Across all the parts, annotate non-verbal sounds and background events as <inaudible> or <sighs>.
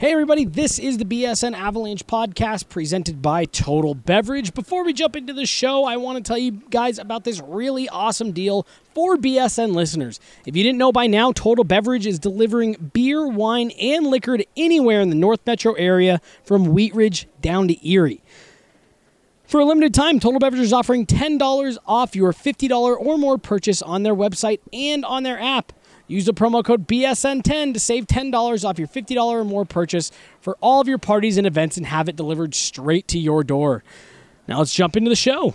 Hey, everybody, this is the BSN Avalanche podcast presented by Total Beverage. Before we jump into the show, I want to tell you guys about this really awesome deal for BSN listeners. If you didn't know by now, Total Beverage is delivering beer, wine, and liquor to anywhere in the North Metro area from Wheat Ridge down to Erie. For a limited time, Total Beverage is offering $10 off your $50 or more purchase on their website and on their app. Use the promo code BSN10 to save $10 off your $50 or more purchase for all of your parties and events and have it delivered straight to your door. Now let's jump into the show.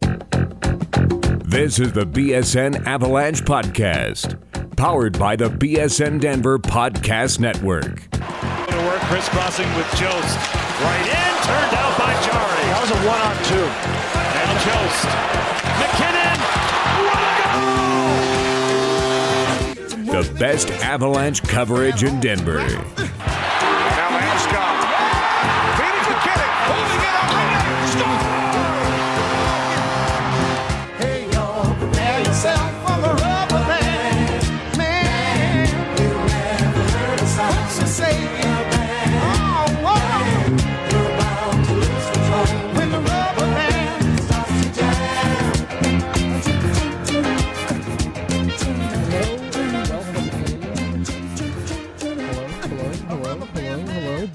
This is the BSN Avalanche Podcast, powered by the BSN Denver Podcast Network. To work crisscrossing with Jost. Right in, turned out by Jari. That was a one on two. Now Jost. The best Avalanche coverage in Denver.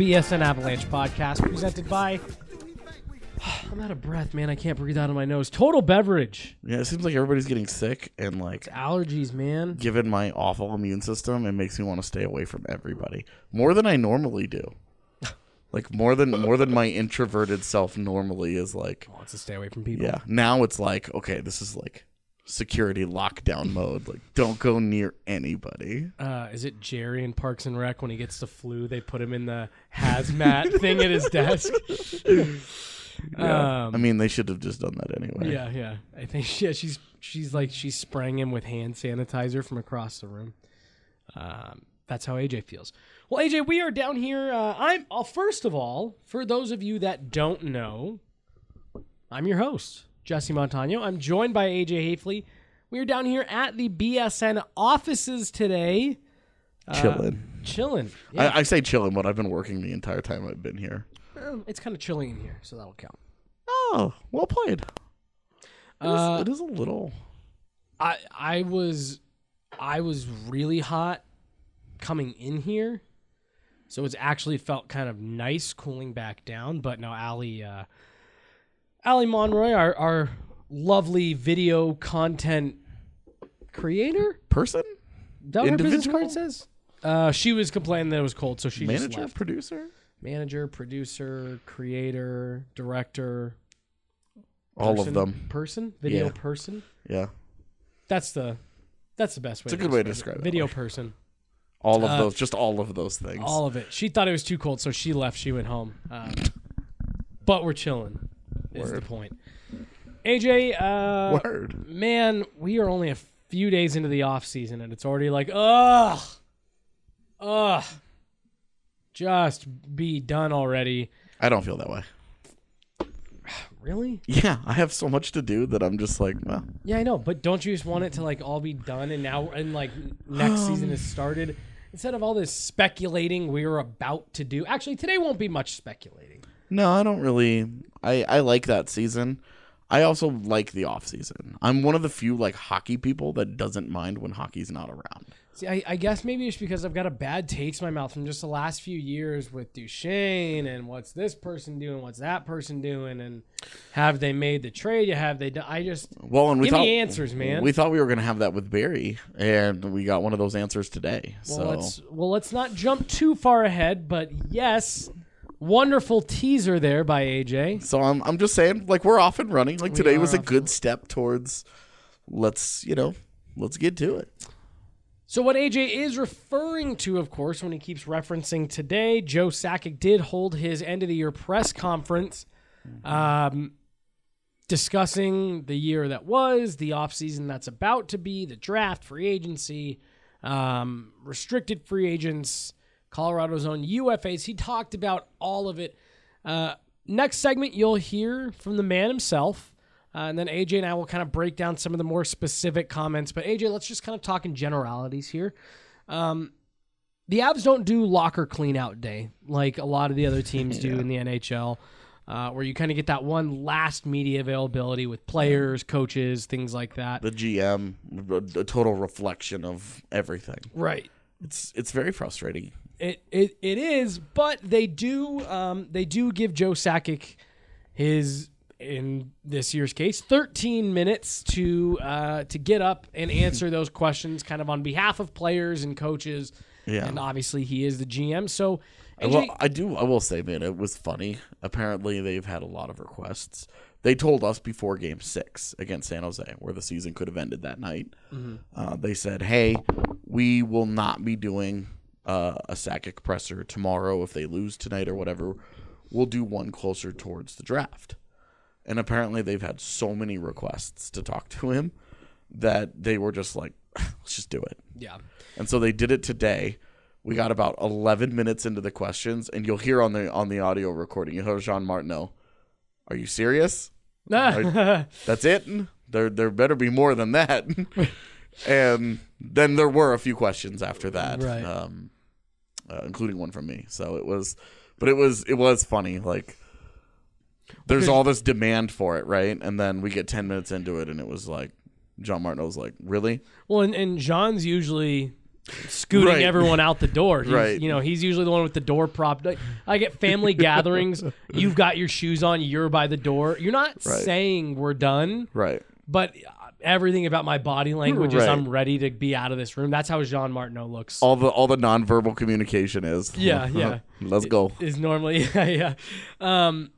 BSN Avalanche podcast presented by. <sighs> I'm out of breath, man. I can't breathe out of my nose. Total Beverage. Yeah, it seems like everybody's getting sick, and like, Allergies, man. given my awful immune system, it makes me want to stay away from everybody more than I normally do. <laughs> Like more than more than my introverted self normally is like. Wants to stay away from people. Yeah, now it's like okay, this is like security lockdown mode. Like, don't go near anybody. Uh, is it Jerry in Parks and Rec when he gets the flu? They put him in the hazmat <laughs> thing at his desk. <laughs> Yeah. Um, I mean, they should have just done that anyway. Yeah, yeah. I think <laughs> yeah, she's she's like she's spraying him with hand sanitizer from across the room. Um, that's how AJ feels. Well, AJ, we are down here. Uh, I'm uh, first of all, for those of you that don't know, I'm your host, Jesse Montano. I'm joined by AJ Haefele. We are down here at the BSN offices today, chilling. chilling. Yeah, I, I say chilling, but I've been working the entire time I've been here. it's kind of chilling in here, so that'll count. Oh, well played. It is- Uh, it is a little. I I was I was really hot coming in here. So it's actually felt kind of nice cooling back down. But no, Ali uh Ali Monroy, our our lovely video content creator. person, Is that what her business Individual? card says? Uh she was complaining that it was cold, so she just manager, left. producer, Manager, producer, creator, director. all person- of them. Person? Video Yeah. person? Yeah, That's the that's the best way It's a to good way to describe it. Video person. all of Uh, those, just all of those things. All of it. She thought it was too cold, so she left. She went home. Um, but we're chilling. Is the point? AJ, uh, Word. man, we are only a few days into the off season, and it's already like, ugh, ugh, just be done already. I don't feel that way. <sighs> Really? Yeah, I have so much to do that I'm just like, well, Yeah, I know. But don't you just want it to like all be done, and now and like next <sighs> season has started? Instead of all this speculating we're about to do. Actually, today won't be much speculating. No, I don't really. I I like that season. I also like the off season. I'm one of the few like hockey people that doesn't mind when hockey's not around. See, I, I guess maybe it's because I've got a bad taste in my mouth from just the last few years with Duchene and what's this person doing, what's that person doing, and have they made the trade? Have they done? I just Well, and we Give thought me answers, man. We thought we were gonna have that with Barrie, and we got one of those answers today. well, so let's well let's not jump too far ahead, but yes, wonderful teaser there by AJ. So I'm I'm just saying, like we're off and running. Like We today are was a off good step towards let's you know let's get to it. So what AJ is referring to, of course, when he keeps referencing today, Joe Sakic did hold his end of the year press conference, um, discussing the year that was, the offseason that's about to be, the draft, free agency, um, restricted free agents, Colorado's own UFAs. He talked about all of it. Uh, next segment, you'll hear from the man himself. Uh, and then AJ and I will kind of break down some of the more specific comments. But AJ, let's just kind of talk in generalities here. Um, the Avs don't do locker clean out day like a lot of the other teams <laughs> do in the NHL, uh, where you kind of get that one last media availability with players, coaches, things like that. The GM, a total reflection of everything. Right. It's it's very frustrating. It it, it is, but they do um, they do give Joe Sakic his in this year's case 13 minutes to uh, to get up and answer those <laughs> questions kind of on behalf of players and coaches. Yeah. And obviously he is the GM. So AJ, Well, I do. I will say, man, it was funny. Apparently, they've had a lot of requests. They told us before Game Six against San Jose, where the season could have ended that night. Uh, they said, "Hey, we will not be doing uh, a Sakic presser tomorrow if they lose tonight or whatever. We'll do one closer towards the draft." And apparently, they've had so many requests to talk to him that they were just like, <laughs> "Let's just do it." yeah. And so they did it today. We got about 11 minutes into the questions, and you'll hear on the on the audio recording, you'll hear Jean Martineau. Are you serious? <laughs> That's it? There there better be more than that. <laughs> and then there were a few questions after that, Right. um, uh, including one from me. So it was, but it was it was funny. Like there's all this demand for it, right? And then we get 10 minutes into it, and it was like John Martineau was like, "Really? Well, and, and Jean's usually scooting Right. everyone out the door. He's, Right. You know, he's usually the one with the door propped. Like, I get family <laughs> gatherings. You've got your shoes on. You're by the door. You're not Right. saying we're done, Right? but everything about my body language is I'm ready to be out of this room. That's how Jean Martineau looks. all the all the nonverbal communication is. Yeah, <laughs> yeah. Let's go. is normally <laughs> yeah, yeah. Um,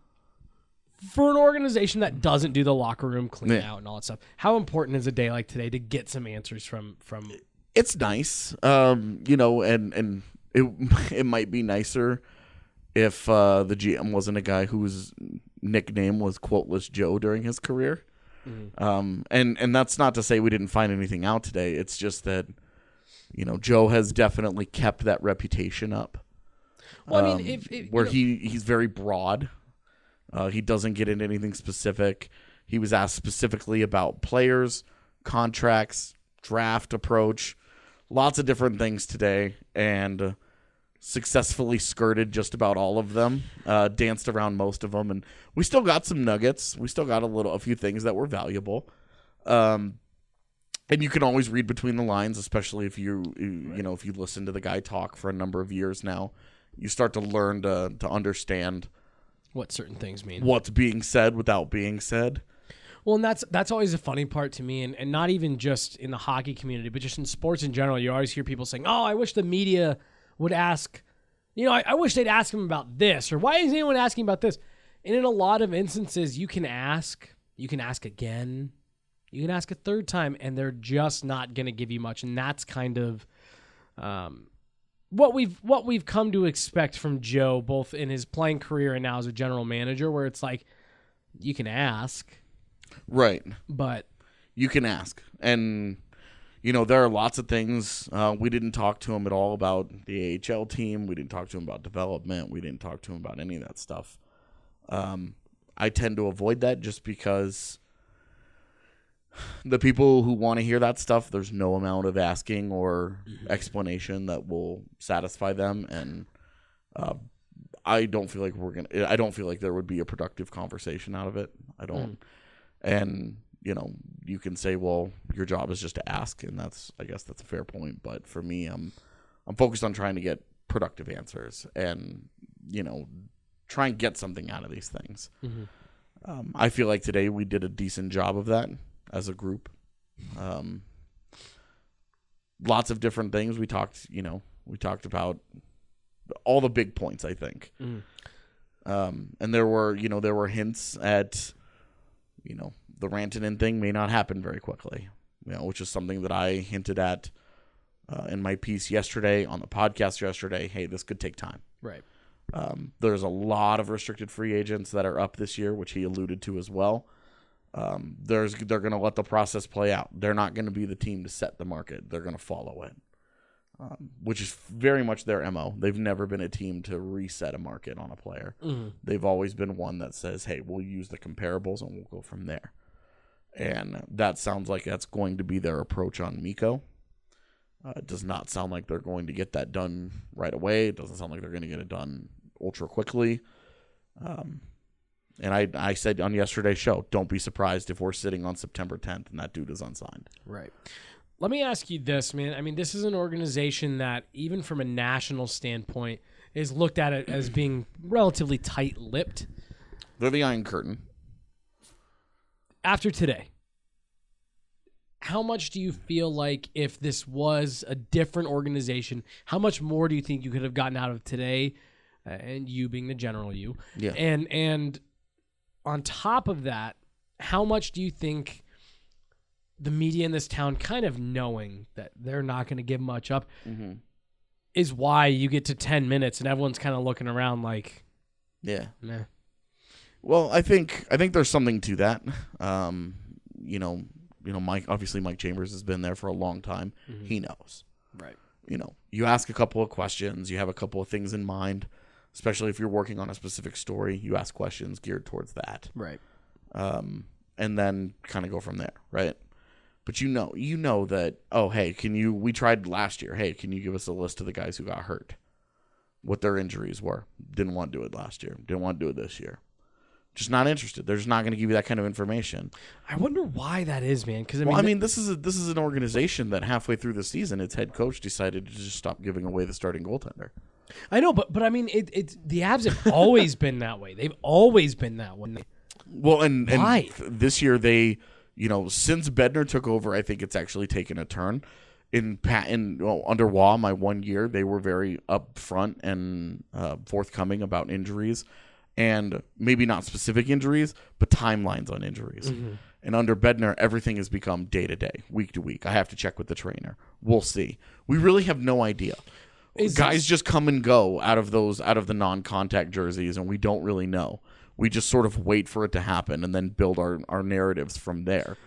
for an organization that doesn't do the locker room clean Yeah. out and all that stuff, how important is a day like today to get some answers from from? It's nice, um, you know, and and it <laughs> it might be nicer if uh, the GM wasn't a guy whose nickname was Quoteless Joe during his career. Um, and and that's not to say we didn't find anything out today. It's just that you know Joe has definitely kept that reputation up. Well, I um, mean, if, if you where he he's very broad. Uh, he doesn't get into anything specific. He was asked specifically about players, contracts, draft approach, lots of different things today, and uh, successfully skirted just about all of them. Uh, danced around most of them, and we still got some nuggets. We still got a little, a few things that were valuable. Um, and you can always read between the lines, especially if you you you know if you listen to the guy talk for a number of years now. You start to learn to to understand what certain things mean. what's being said without being said. Well, and that's that's always a funny part to me, and, and not even just in the hockey community, but just in sports in general. You always hear people saying, "Oh, I wish the media would ask, you know, I, I wish they'd ask him about this, or why is anyone asking about this?" And in a lot of instances, you can ask, you can ask again, you can ask a third time, and they're just not going to give you much, and that's kind of um, what we've what we've come to expect from Joe, both in his playing career and now as a general manager, where it's like you can ask, Right. but You can ask. And you know, there are lots of things. Uh, we didn't talk to him at all about the AHL team. We didn't talk to him about development. We didn't talk to him about any of that stuff. Um, I tend to avoid that just because the people who want to hear that stuff, there's no amount of asking or explanation that will satisfy them. And uh, I don't feel like we're gonna. I don't feel like there would be a productive conversation out of it. I don't. And you know, you can say, well, your job is just to ask, and that's. I guess that's a fair point. But for me, I'm, I'm focused on trying to get productive answers, and you know, try and get something out of these things. Um, I feel like today we did a decent job of that as a group. Um, lots of different things we talked. You know, we talked about all the big points. I think. Um, and there were, you know, there were hints at, you know, the Rantanen thing may not happen very quickly, you know, which is something that I hinted at uh, in my piece yesterday on the podcast yesterday. Hey, this could take time. right. Um, there's a lot of restricted free agents that are up this year, which he alluded to as well. Um, there's they're going to let the process play out. They're not going to be the team to set the market. They're going to follow it, um, which is very much their mo. They've never been a team to reset a market on a player. They've always been one that says, "Hey, we'll use the comparables and we'll go from there." And that sounds like that's going to be their approach on Mikko. Uh, it does not sound like they're going to get that done right away. It doesn't sound like they're going to get it done ultra quickly. Um, and I, I said on yesterday's show, don't be surprised if we're sitting on September 10th and that dude is unsigned. Right. Let me ask you this, man. I mean, this is an organization that, even from a national standpoint, is looked at it as being relatively tight-lipped. They're the Iron Curtain. After today, how much do you feel like if this was a different organization, how much more do you think you could have gotten out of today? Uh, and you being the general, you, Yeah. and and on top of that, how much do you think the media in this town, kind of knowing that they're not going to give much up, Mm-hmm. is why you get to ten minutes and everyone's kind of looking around like, Yeah. nah. Well, I think I think there's something to that. Um, you know, you know, Mike. Obviously, Mike Chambers has been there for a long time. He knows. Right. You know, you ask a couple of questions. You have a couple of things in mind, especially if you're working on a specific story. You ask questions geared towards that, Right. um, and then kind of go from there, right? But you know, you know that. Oh, hey, can you? We tried last year. Hey, can you give us a list of the guys who got hurt? What their injuries were? Didn't want to do it last year. Didn't want to do it this year just not interested. They're just not going to give you that kind of information. I wonder why that is, man. Because I well, mean, I mean, this is a, this is an organization that halfway through the season, its head coach decided to just stop giving away the starting goaltender. I know, but but I mean, it, it's the Avs have always been that way. They've always been that way. Well, and, and Why? th- this year they, you know, since Bednar took over, I think it's actually taken a turn. In Pat, in well, under Roy, my one year, they were very upfront and uh, forthcoming about injuries, and maybe not specific injuries, but timelines on injuries. Mm-hmm. And under Bednar, everything has become day to day, week to week. I have to check with the trainer. We'll see. We really have no idea. Is Guys this- just come and go out of those out of the non-contact jerseys, and we don't really know. We just sort of wait for it to happen and then build our our narratives from there.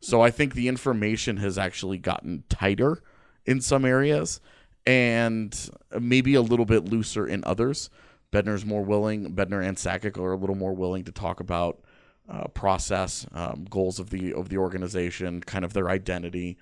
So I think the information has actually gotten tighter in some areas and maybe a little bit looser in others. Bednar's more willing. Bednar and Sakic are a little more willing to talk about uh, process, um, goals of the of the organization, kind of their identity,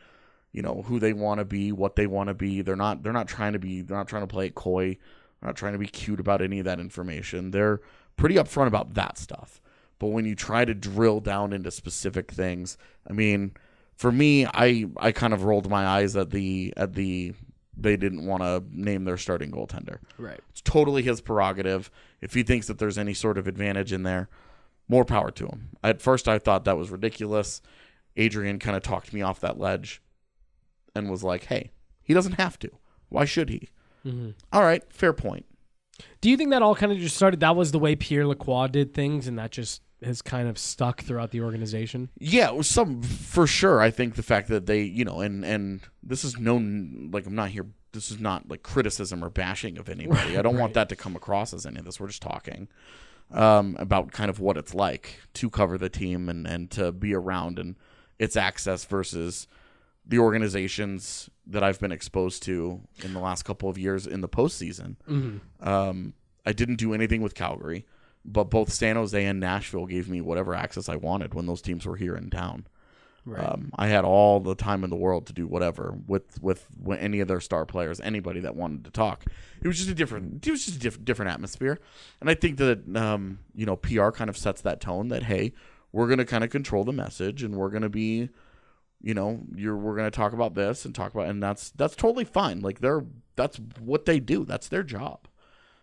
you know, who they want to be, what they want to be. They're not they're not trying to be they're not trying to play it coy. They're not trying to be cute about any of that information. They're pretty upfront about that stuff. But when you try to drill down into specific things, I mean, for me, I I kind of rolled my eyes at the at the they didn't want to name their starting goaltender. Right. It's totally his prerogative. If he thinks that there's any sort of advantage in there, more power to him. At first, I thought that was ridiculous. Adrian kind of talked me off that ledge and was like, hey, he doesn't have to. Why should he? Mm-hmm. All right, fair point. Do you think that all kind of just started? That was the way Pierre Lacroix did things, and that just has kind of stuck throughout the organization. Yeah, it was some for sure. I think the fact that they, you know, and and this is known like I'm not here. This is not like criticism or bashing of anybody. <laughs> I don't want that to come across as any of this. We're just talking um, about kind of what it's like to cover the team and and to be around and its access versus the organizations that I've been exposed to in the last couple of years in the postseason. Um, I didn't do anything with Calgary, but both San Jose and Nashville gave me whatever access I wanted when those teams were here in town. Um, I had all the time in the world to do whatever with with with any of their star players, anybody that wanted to talk. It was just a different, it was just a different different atmosphere, and I think that um, you know PR kind of sets that tone that hey, we're gonna kind of control the message, and we're gonna be, you know, you're we're gonna talk about this and talk about, and that's that's totally fine. Like they're that's what they do. That's their job.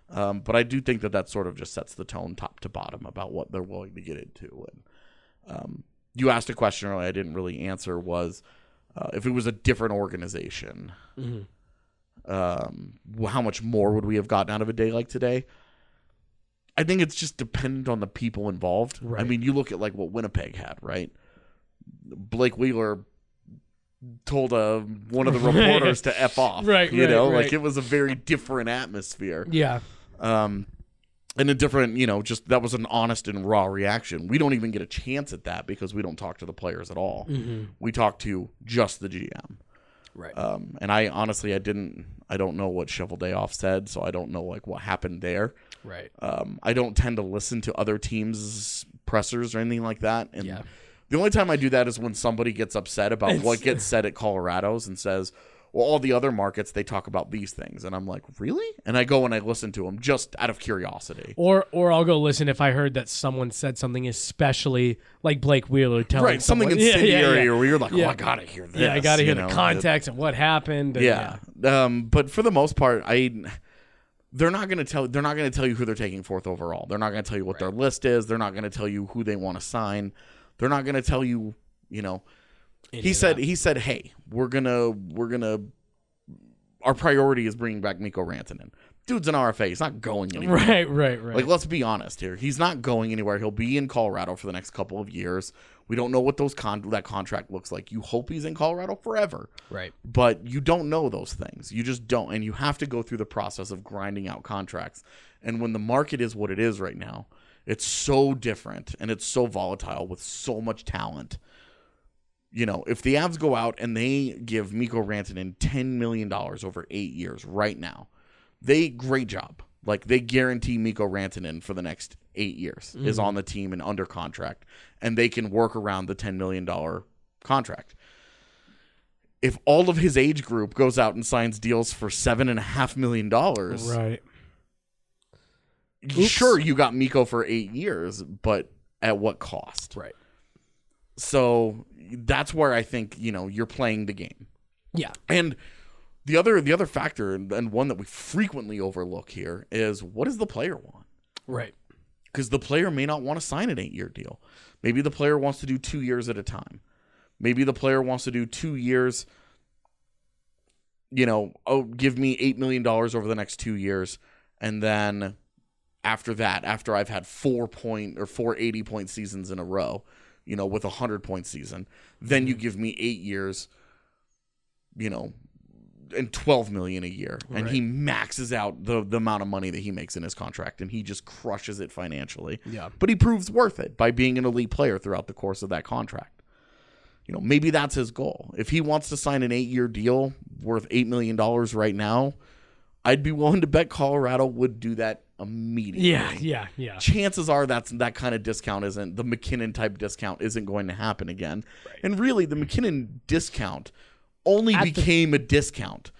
Um, but I do think that that sort of just sets the tone top to bottom about what they're willing to get into. And um, you asked a question earlier I didn't really answer was uh, if it was a different organization, um, how much more would we have gotten out of a day like today? I think it's just dependent on the people involved. I mean, you look at like what Winnipeg had, right? Blake Wheeler told uh, one of the <laughs> reporters to f off, <laughs> Right, You right, know, right. like it was a very different atmosphere Yeah. um, and a different, you know, just that was an honest and raw reaction. We don't even get a chance at that because we don't talk to the players at all. We talk to just the GM. Right. Um, and I honestly, I didn't, I don't know what Cheveldayoff said, so I don't know like what happened there. right. Um, I don't tend to listen to other teams' pressers or anything like that. And Yeah. The only time I do that is when somebody gets upset about what gets <laughs> said at Colorado's and says, well, all the other markets they talk about these things, and I'm like, really? And I go and I listen to them just out of curiosity. Or or I'll go listen if I heard that someone said something especially like Blake Wheeler telling Right, something someone- <laughs> Yeah, yeah, yeah. where you're like, oh, I gotta hear this. Yeah, I got to hear you the know, context and what happened. and- yeah. Um, but for the most part, I they're not going to tell they're not going to tell you who they're taking fourth overall. They're not going to tell you what their list is. They're not going to tell you who they want to sign. They're not going to tell you, you know. he said he said, "Hey, we're going to we're going to our priority is bringing back Mikko Rantanen. Dude's an RFA. He's not going anywhere. Right, right, right. Like, let's be honest here. He's not going anywhere. He'll be in Colorado for the next couple of years. We don't know what those con- that contract looks like. You hope he's in Colorado forever right. but you don't know those things. You just don't, and you have to go through the process of grinding out contracts. And when the market is what it is right now, it's so different and it's so volatile with so much talent. You know, if the Avs go out and they give Mikko Rantanen ten million dollars over eight years right now, they great job. Like they guarantee Mikko Rantanen for the next eight years is mm-hmm. on the team and under contract, and they can work around the ten million dollar contract if all of his age group goes out and signs deals for seven and a half million dollars, Right. Sure you got Mikko for eight years, but at what cost? Right. So that's where I think you know you're playing the game. Yeah. And the other the other factor and and one that we frequently overlook here is what does the player want? Right. Because the player may not want to sign an eight year deal. Maybe the player wants to do two years at a time. Maybe the player wants to do two years. You know, oh, give me eight million dollars over the next two years, and then after that, after I've had four point or four 80 point seasons in a row, you know, with a hundred point season, then you mm-hmm. give me eight years, you know, and 12 million a year and he maxes out the the amount of money that he makes in his contract and he just crushes it financially. Yeah. But he proves worth it by being an elite player throughout the course of that contract. You know, maybe that's his goal. If he wants to sign an 8-year deal worth 8 million dollars right now, I'd be willing to bet Colorado would do that immediately Yeah, yeah, yeah. chances are that's that kind of discount isn't the MacKinnon type discount isn't going to happen again. And really, the MacKinnon discount only At the- became a discount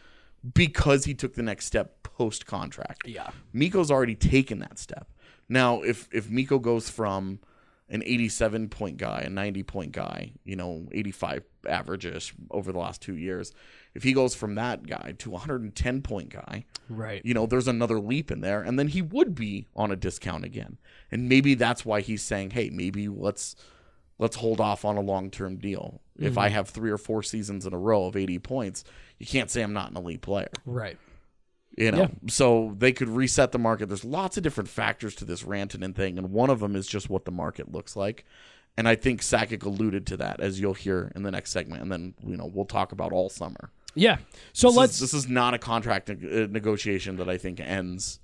because he took the next step post contract. Yeah. Mikko's already taken that step. Now, if if Mikko goes from an 87 point guy, a 90 point guy, you know, 85 average-ish over the last two years, if he goes from that guy to a 110 point guy, Right. you know, there's another leap in there, and then he would be on a discount again. And maybe that's why he's saying, "Hey, maybe let's let's hold off on a long term deal. If mm-hmm. I have three or four seasons in a row of 80 points, you can't say I'm not an elite player." Right. You know, Yeah. so they could reset the market. There's lots of different factors to this Rantanen thing, and one of them is just what the market looks like. And I think Sakic alluded to that, as you'll hear in the next segment, and then you know we'll talk about all summer. Yeah. So This let's is, this is not a contract neg- uh, negotiation that I think ends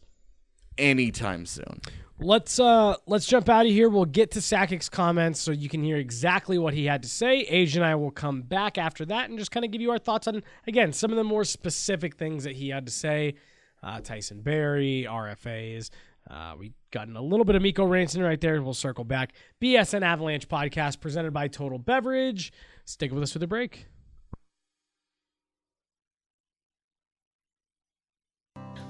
anytime soon. Let's uh let's jump out of here. We'll get to Sakic's comments so you can hear exactly what he had to say. AJ and I will come back after that and just kind of give you our thoughts on again some of the more specific things that he had to say. Uh, Tyson Barrie, RFAs. Uh, we gotten a little bit of Mikko Ranson right there. We'll circle back. BSN Avalanche podcast presented by Total Beverage. Stick with us for the break.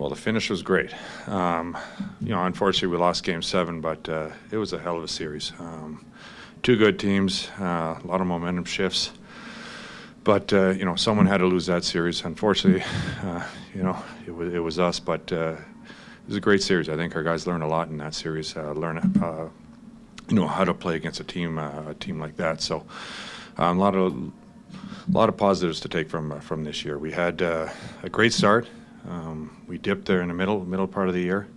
Well, the finish was great. Um, you know, unfortunately, we lost Game Seven, but uh, it was a hell of a series. Um, two good teams, uh, a lot of momentum shifts. But uh, you know, someone had to lose that series. Unfortunately, uh, you know, it was it was us. But uh, it was a great series. I think our guys learned a lot in that series. Uh, learn, you know, how to play against a team a team like that. So um, a lot of a lot of positives to take from from this year. We had a great start. Um, we dipped there in the middle middle part of the year,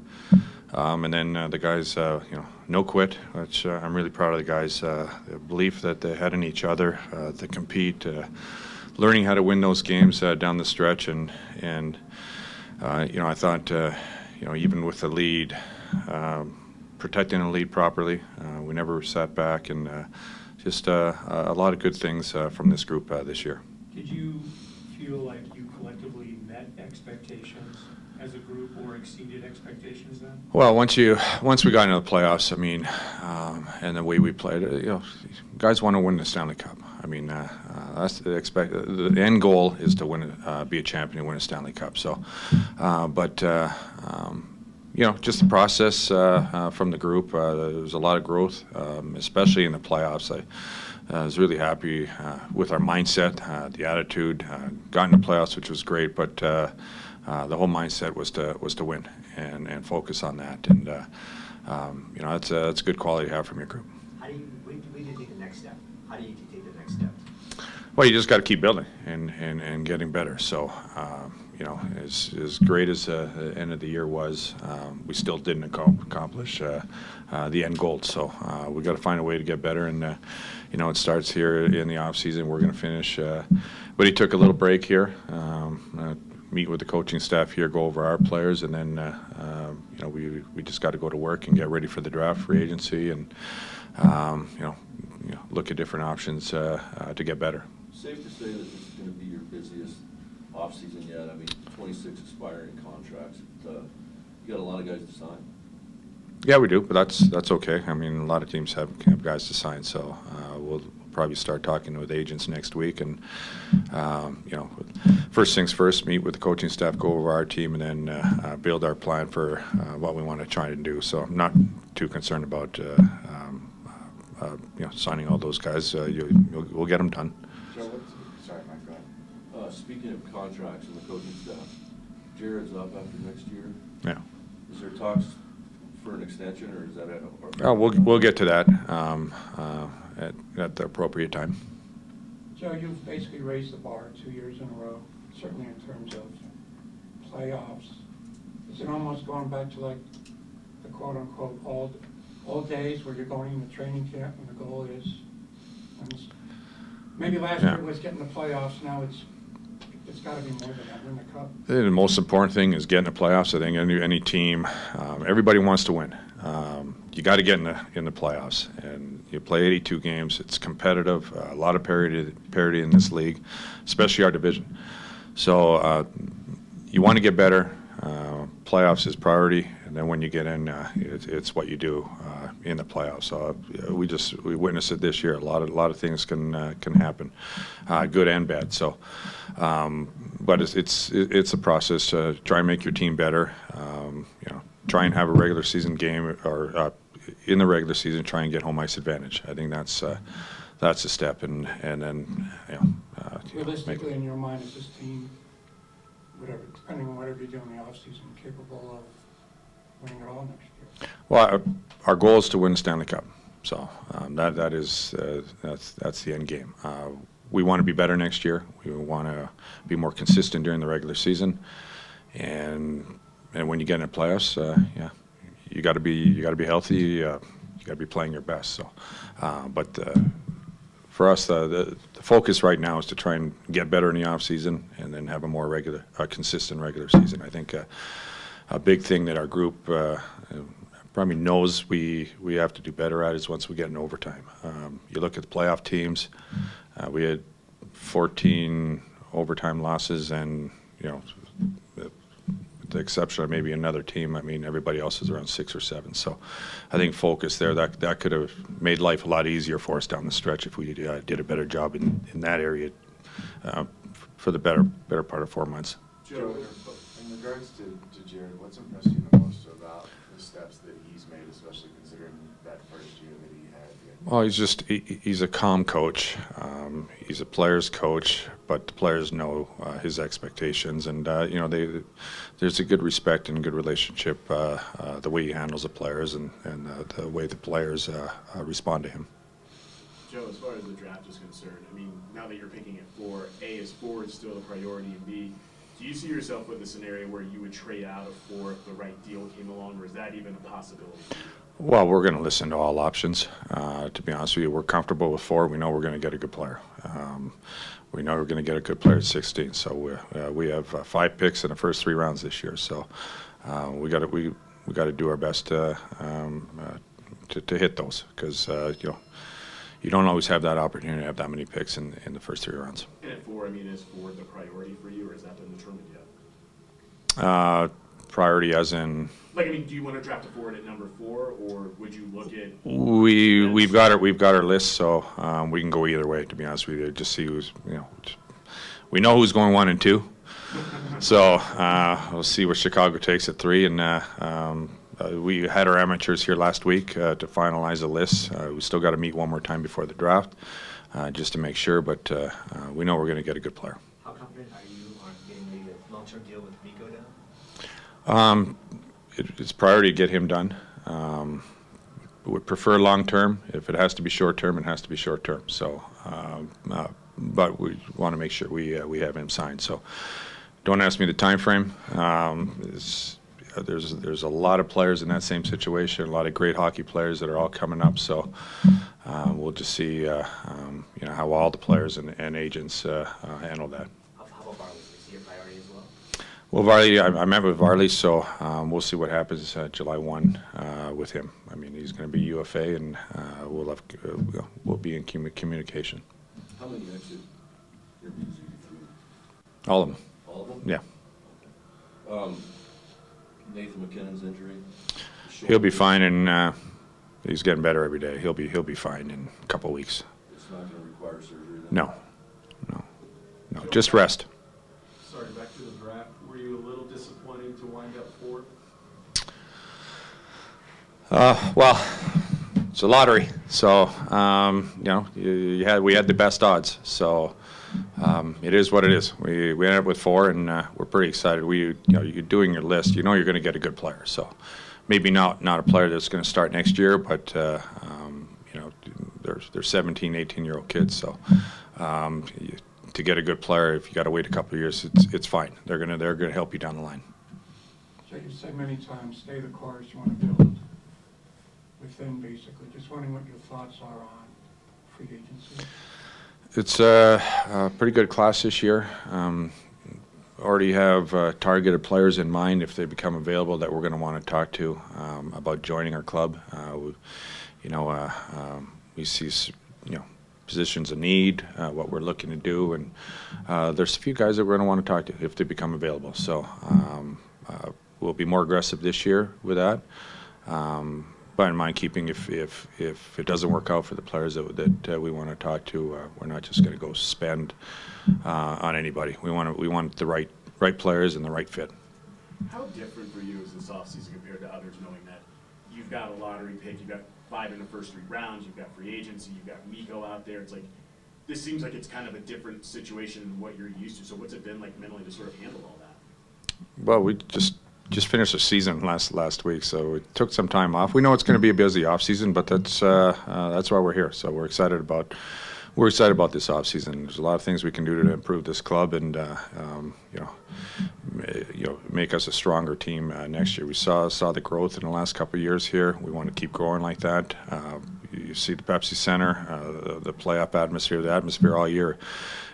um, and then uh, the guys, uh, you know, no quit. Which uh, I'm really proud of the guys. Uh, the belief that they had in each other uh, to compete, uh, learning how to win those games down the stretch, and and you know, I thought, you know, even with the lead, um, protecting the lead properly, we never sat back, and just a lot of good things from this group this year. Did you feel like you expectations as a group or exceeded expectations then? Well, once you once we got into the playoffs, I mean, um, and the way we played, uh, you know, guys want to win the Stanley Cup. I mean, uh, uh, that's the expect. The end goal is to win, uh, be a champion and win a Stanley Cup. So, uh, but uh, um, you know, just the process from the group. There was a lot of growth, um, especially in the playoffs. I. I was really happy with our mindset, the attitude. Got into playoffs, which was great, but uh, the whole mindset was to was to win and, and focus on that. And uh, um, you know, that's a, that's a good quality to have from your group. How do you, when, when do you take the next step? How do you take the next step? Well, you just got to keep building and, and, and getting better. So, um, you know, as, as great as uh, the end of the year was, um, we still didn't ac- accomplish uh, uh, the end goal. So uh, we got to find a way to get better. And, uh, you know, it starts here in the off season. We're going to finish. Uh, but he took a little break here, um, uh, meet with the coaching staff here, go over our players, and then, uh, um, you know, we, we just got to go to work and get ready for the draft, free agency, and, um, you, know, you know, look at different options uh, uh, to get better. Safe to say that this is going to be your busiest offseason yet. I mean, 26 expiring contracts. It, uh, You got a lot of guys to sign. Yeah, we do, but that's that's okay. I mean, a lot of teams have, have guys to sign, so uh, we'll probably start talking with agents next week, and um, you know, first things first, meet with the coaching staff, go over our team, and then uh, uh, build our plan for uh, what we want to try to do. So I'm not too concerned about uh, um, uh, uh, you know signing all those guys. Uh, you, you'll, we'll get them done. Joe, sorry, Mike, go ahead. Uh, speaking of contracts and the coaching staff, Jared's up after next year. Yeah. Is there talks for an extension, or is that it? or- Uh, we'll we'll get to that um, uh, at, at the appropriate time. Joe, you've basically raised the bar two years in a row, certainly in terms of playoffs. Is it almost going back to like the quote-unquote old, old days where you're going into training camp and the goal is, maybe last year Yeah. it was getting the playoffs, now it's, it's gotta be more than that, win the cup. The most important thing is getting the playoffs. I think any any team, um, everybody wants to win. Um, you got to get in the in the playoffs, and you play 82 games. It's competitive. Uh, a lot of parity parity in this league, especially our division. So uh, you want to get better. Uh, playoffs is priority, and then when you get in, uh, it, it's what you do uh, in the playoffs. So uh, we just we witnessed it this year. A lot of a lot of things can can happen, good and bad. So, um, but it's it's it's a process try and make your team better. Um, you know, try and have a regular season game or in the regular season, try and get home ice advantage. I think that's uh, that's a step, and and then you know, uh, you know, Realistically, in your mind, is this team, whatever, depending on whatever you do in the offseason, capable of winning it all next year? Well, our, our goal is to win Stanley Cup. So um, that that is uh, that's that's the end game. Uh, we want to be better next year. We want to be more consistent during the regular season, and and when you get in the playoffs, uh, yeah, you got to be you got to be healthy. Uh, you got to be playing your best. So, uh, but. Uh, for us, uh, the, the focus right now is to try and get better in the off season, and then have a more regular, consistent regular season. I think uh, a big thing that our group uh, probably knows we we have to do better at is once we get in overtime. Um, you look at the playoff teams, uh, we had 14 overtime losses, and you know, the exception of maybe another team, I mean everybody else is around six or seven. So, I think focus there that that could have made life a lot easier for us down the stretch if we uh, did a better job in, in that area uh, for the better better part of four months. Joe, in regards to, to Jared, what's impressed you the most about the steps that he's made, especially considering that first year that he had? Well, he's just he, he's a calm coach. Um, he's a player's coach, but the players know uh, his expectations, and uh, you know they there's a good respect and good relationship uh, uh the way he handles the players and and uh, the way the players uh, respond to him. Joe, as far as the draft is concerned, I mean, now that you're picking at four, A, is forward still the priority, and B, do you see yourself with a scenario where you would trade out of four if the right deal came along, or is that even a possibility? Well, we're going to listen to all options. Uh, to be honest with you, we're comfortable with four. We know we're going to get a good player. Um, we know we're going to get a good player at 16. So we uh, we have uh, five picks in the first three rounds this year. So uh, we got to we we got to do our best to, um, uh, to, to hit those because uh, you know you don't always have that opportunity to have that many picks in, in the first three rounds. And at four, I mean, is Ford the priority for you, or has that been determined yet? Uh, priority as in? Like, I mean, do you want to draft a forward at number four, or would you look at? We we've got our we've got our list, so um, we can go either way. To be honest with you, just see who's you know, we know who's going one and two. <laughs> so uh, we'll see what Chicago takes at three, and uh, um, uh, we had our amateurs here last week uh, to finalize the list. Uh, we still got to meet one more time before the draft, uh, just to make sure. But uh, uh, we know we're going to get a good player. How confident are you on getting the long-term deal with Mikko down? Um, it, it's priority to get him done. Um, would prefer long term. If it has to be short term, it has to be short term. So, um, but we want to make sure we we have him signed. So, don't ask me the time frame. Um, there's there's a lot of players in that same situation, a lot of great hockey players that are all coming up. So uh, we'll just see, uh, um, you know, how all the players and, and agents uh, uh handle that. How, how about Varley? Is he a priority as well? Well, Varley, I, I met with Varley, so um, we'll see what happens uh, July 1 uh, with him. I mean, he's going to be UFA, and we'll have we'll be in communication. How many exit interviews have you through? All of them. All of them? Yeah. Um, Nathan MacKinnon's injury? He'll be fine, and uh, he's getting better every day. He'll be he'll be fine in a couple weeks. It's not going to require surgery. Then? No, no, no. Just rest. Sorry, back to the draft. Were you a little disappointing to wind up fourth? Uh, well, it's a lottery, so um, you know you, you had we had the best odds, so um, it is what it is. We we ended up with four, and uh, we're pretty excited. We you know you're doing your list, you know you're going to get a good player. So maybe not not a player that's going to start next year, but uh, um, you know they're they're 17, 18 year old kids. So um, you, to get a good player, if you got to wait a couple of years, it's it's fine. They're gonna they're gonna help you down the line. So you've said many times, stay the course. You want to build within, basically. Just wondering what your thoughts are on free agency. It's a, a, pretty good class this year. Um, already have uh, targeted players in mind if they become available that we're going to want to talk to um, about joining our club. Uh, we, you know, uh, um, we see you know positions of need, uh, what we're looking to do, and uh, there's a few guys that we're going to want to talk to if they become available. So um, uh, we'll be more aggressive this year with that. Um, but in mind keeping if, if, if it doesn't work out for the players that, that uh, we want to talk to, uh, we're not just going to go spend uh, on anybody. We want we want the right right players and the right fit. How different for you is this offseason compared to others, knowing that you've got a lottery pick, you've got five in the first three rounds, you've got free agency, you've got Mikko out there. It's like this seems like it's kind of a different situation than what you're used to. So what's it been like mentally to sort of handle all that? Well, we just just finished the season last last week, so it took some time off. We know it's going to be a busy off season, but that's uh, uh, that's why we're here. So we're excited about we're excited about this off season. There's a lot of things we can do to improve this club, and uh, um, you know, you know, make us a stronger team uh, next year. We saw saw the growth in the last couple of years here. We want to keep growing like that. Uh, you see the Pepsi Center, uh, the, the playoff atmosphere, the atmosphere all year.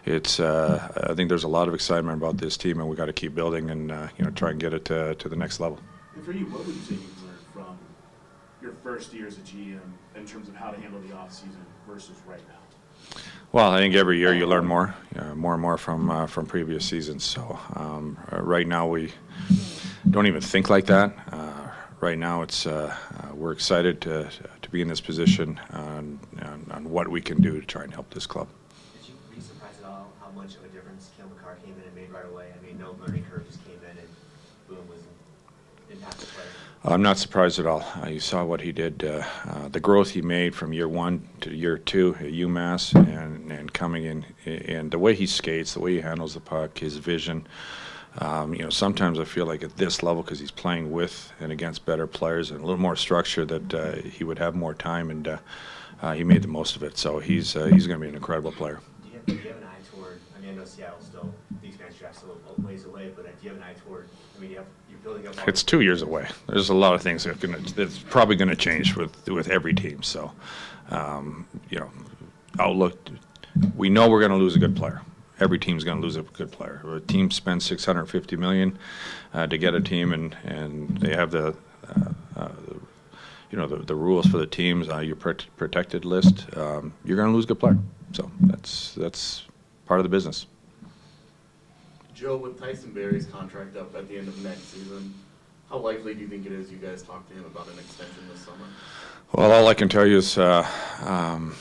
It's uh, I think there's a lot of excitement about this team, and we got to keep building and uh, you know try and get it to, to the next level. And for you, what would you say you've learned from your first year as a GM in terms of how to handle the offseason versus right now? Well, I think every year you learn more, uh, more and more from uh, from previous seasons. So um, uh, right now we don't even think like that. Uh, right now it's uh, uh, we're excited to to be in this position on, on, on what we can do to try and help this club. Did you, were you surprised at all how much of a difference Cale Makar came in and made right away? I mean, no learning curve just came in and boom was an impactful player. I'm not surprised at all. Uh, you saw what he did, uh, uh, the growth he made from year one to year two at UMass, and, and coming in, and the way he skates, the way he handles the puck, his vision. Um, you know, sometimes I feel like at this level, because he's playing with and against better players and a little more structure, that uh, he would have more time, and uh, uh, he made the most of it. So he's he's going to be an incredible player. Do you, have, do you have an eye toward, I mean, I know Seattle's still, the expansion draft's still a little ways away, but do you have an eye toward, I mean, you have, It's two years away. There's a lot of things that are gonna, that's probably going to change with with every team. So, um, you know, outlook. We know we're going to lose a good player. Every team's going to lose a good player. A team spends 650 million uh, to get a team, and and they have the. Uh, uh, you know the, the rules for the teams. Uh, your prot- protected list. Um, you're going to lose a good player, so that's that's part of the business. Joe, with Tyson Barrie's contract up at the end of next season, how likely do you think it is you guys talk to him about an extension this summer? Well, all I can tell you is uh, um,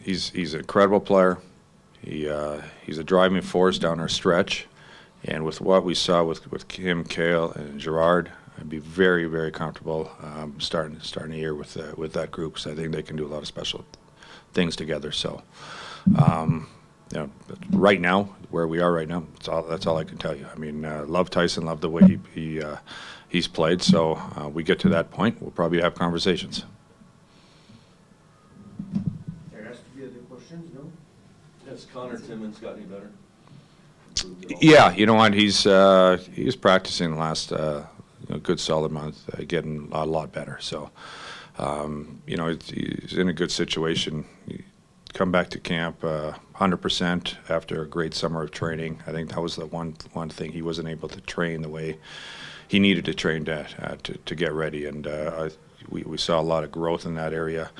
he's he's an incredible player. He uh, he's a driving force down our stretch, and with what we saw with with Kim, Cale, and Girard, I'd be very very comfortable um, starting starting the year with uh, with that group because I think they can do a lot of special things together. So. Um, you know, right now, where we are right now, that's all, that's all I can tell you. I mean, uh, love Tyson, love the way he, he uh, he's played. So uh, we get to that point, we'll probably have conversations. There has to be other questions, no? Has Conor Timmins got any better? Yeah, you know what? He's uh, he's practicing the last uh, you know, good solid month, uh, getting a lot better. So, um, you know, he's in a good situation. He come back to camp uh, 100% after a great summer of training. I think that was the one one thing he wasn't able to train the way he needed to train to uh, to, to get ready, and uh, I, we we saw a lot of growth in that area,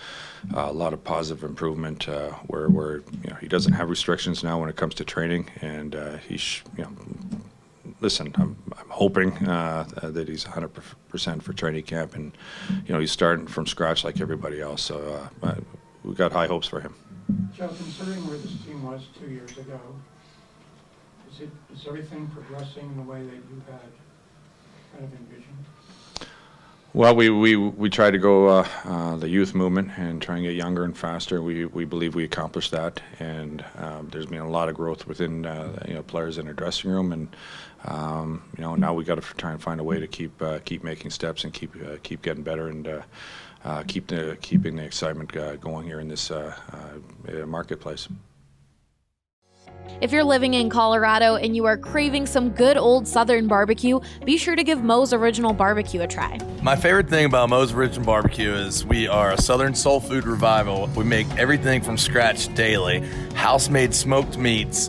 uh, a lot of positive improvement. Uh, where where you know he doesn't have restrictions now when it comes to training, and uh, he sh- you know. Listen, I'm, I'm hoping uh, that he's 100% for training camp, and you know he's starting from scratch like everybody else. So uh, we got high hopes for him. Joe, considering where this team was two years ago, is it, is everything progressing in the way that you had kind of envisioned? Well, we, we, we try to go uh, uh, the youth movement and try and get younger and faster. We, we believe we accomplished that, and um, there's been a lot of growth within uh, you know players in our dressing room, and um, you know now we got to try and find a way to keep uh, keep making steps and keep uh, keep getting better and uh, keep the keeping the excitement uh, going here in this uh, uh, marketplace. If you're living in Colorado and you are craving some good old Southern barbecue, be sure to give Moe's Original Barbecue a try. My favorite thing about Moe's Original Barbecue is we are a Southern soul food revival. We make everything from scratch daily, house made smoked meats,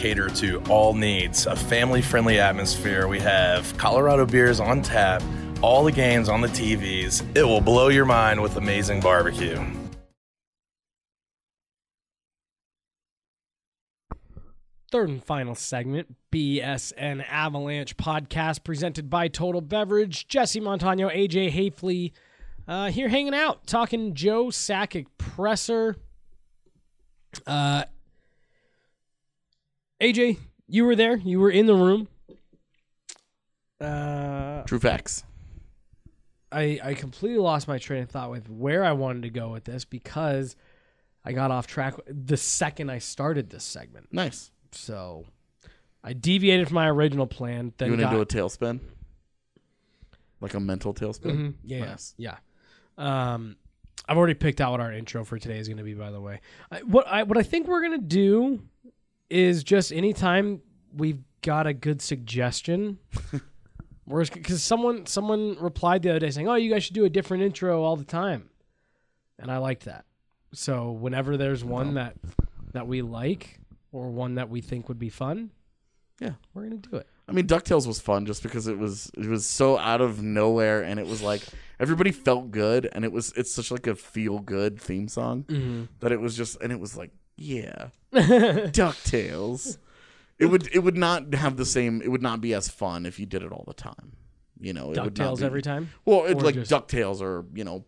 cater to all needs. A family-friendly atmosphere. We have Colorado beers on tap, all the games on the TVs. It will blow your mind with amazing barbecue. third and final segment, BSN Avalanche podcast presented by Total Beverage. Jesse Montano, AJ Haefele, uh, here hanging out, talking Joe Sakic presser. Uh, AJ, you were there. You were in the room. Uh, True facts. I I completely lost my train of thought with where I wanted to go with this because I got off track the second I started this segment. Nice. So I deviated from my original plan. Then you went got, into a tailspin, like a mental tailspin. Mhm. Yeah, Nice. yeah. yeah. Um, I've already picked out what our intro for today is going to be. By the way, I, what I what I think we're going to do is just anytime we've got a good suggestion. <laughs> Because someone someone replied the other day saying, "Oh, you guys should do a different intro all the time," and I liked that. So whenever there's one that that we like or one that we think would be fun, Yeah. we're gonna do it. I mean, Ducktales was fun just because it was it was so out of nowhere, and it was like everybody felt good, and it was it's such like a feel good theme song Mhm. that it was just, and it was like, yeah, <laughs> Ducktales. It would it would not have the same. It would not be as fun if you did it all the time. You know, it would not DuckTales be- every time? Well, it, Or like just- Ducktales, or you know,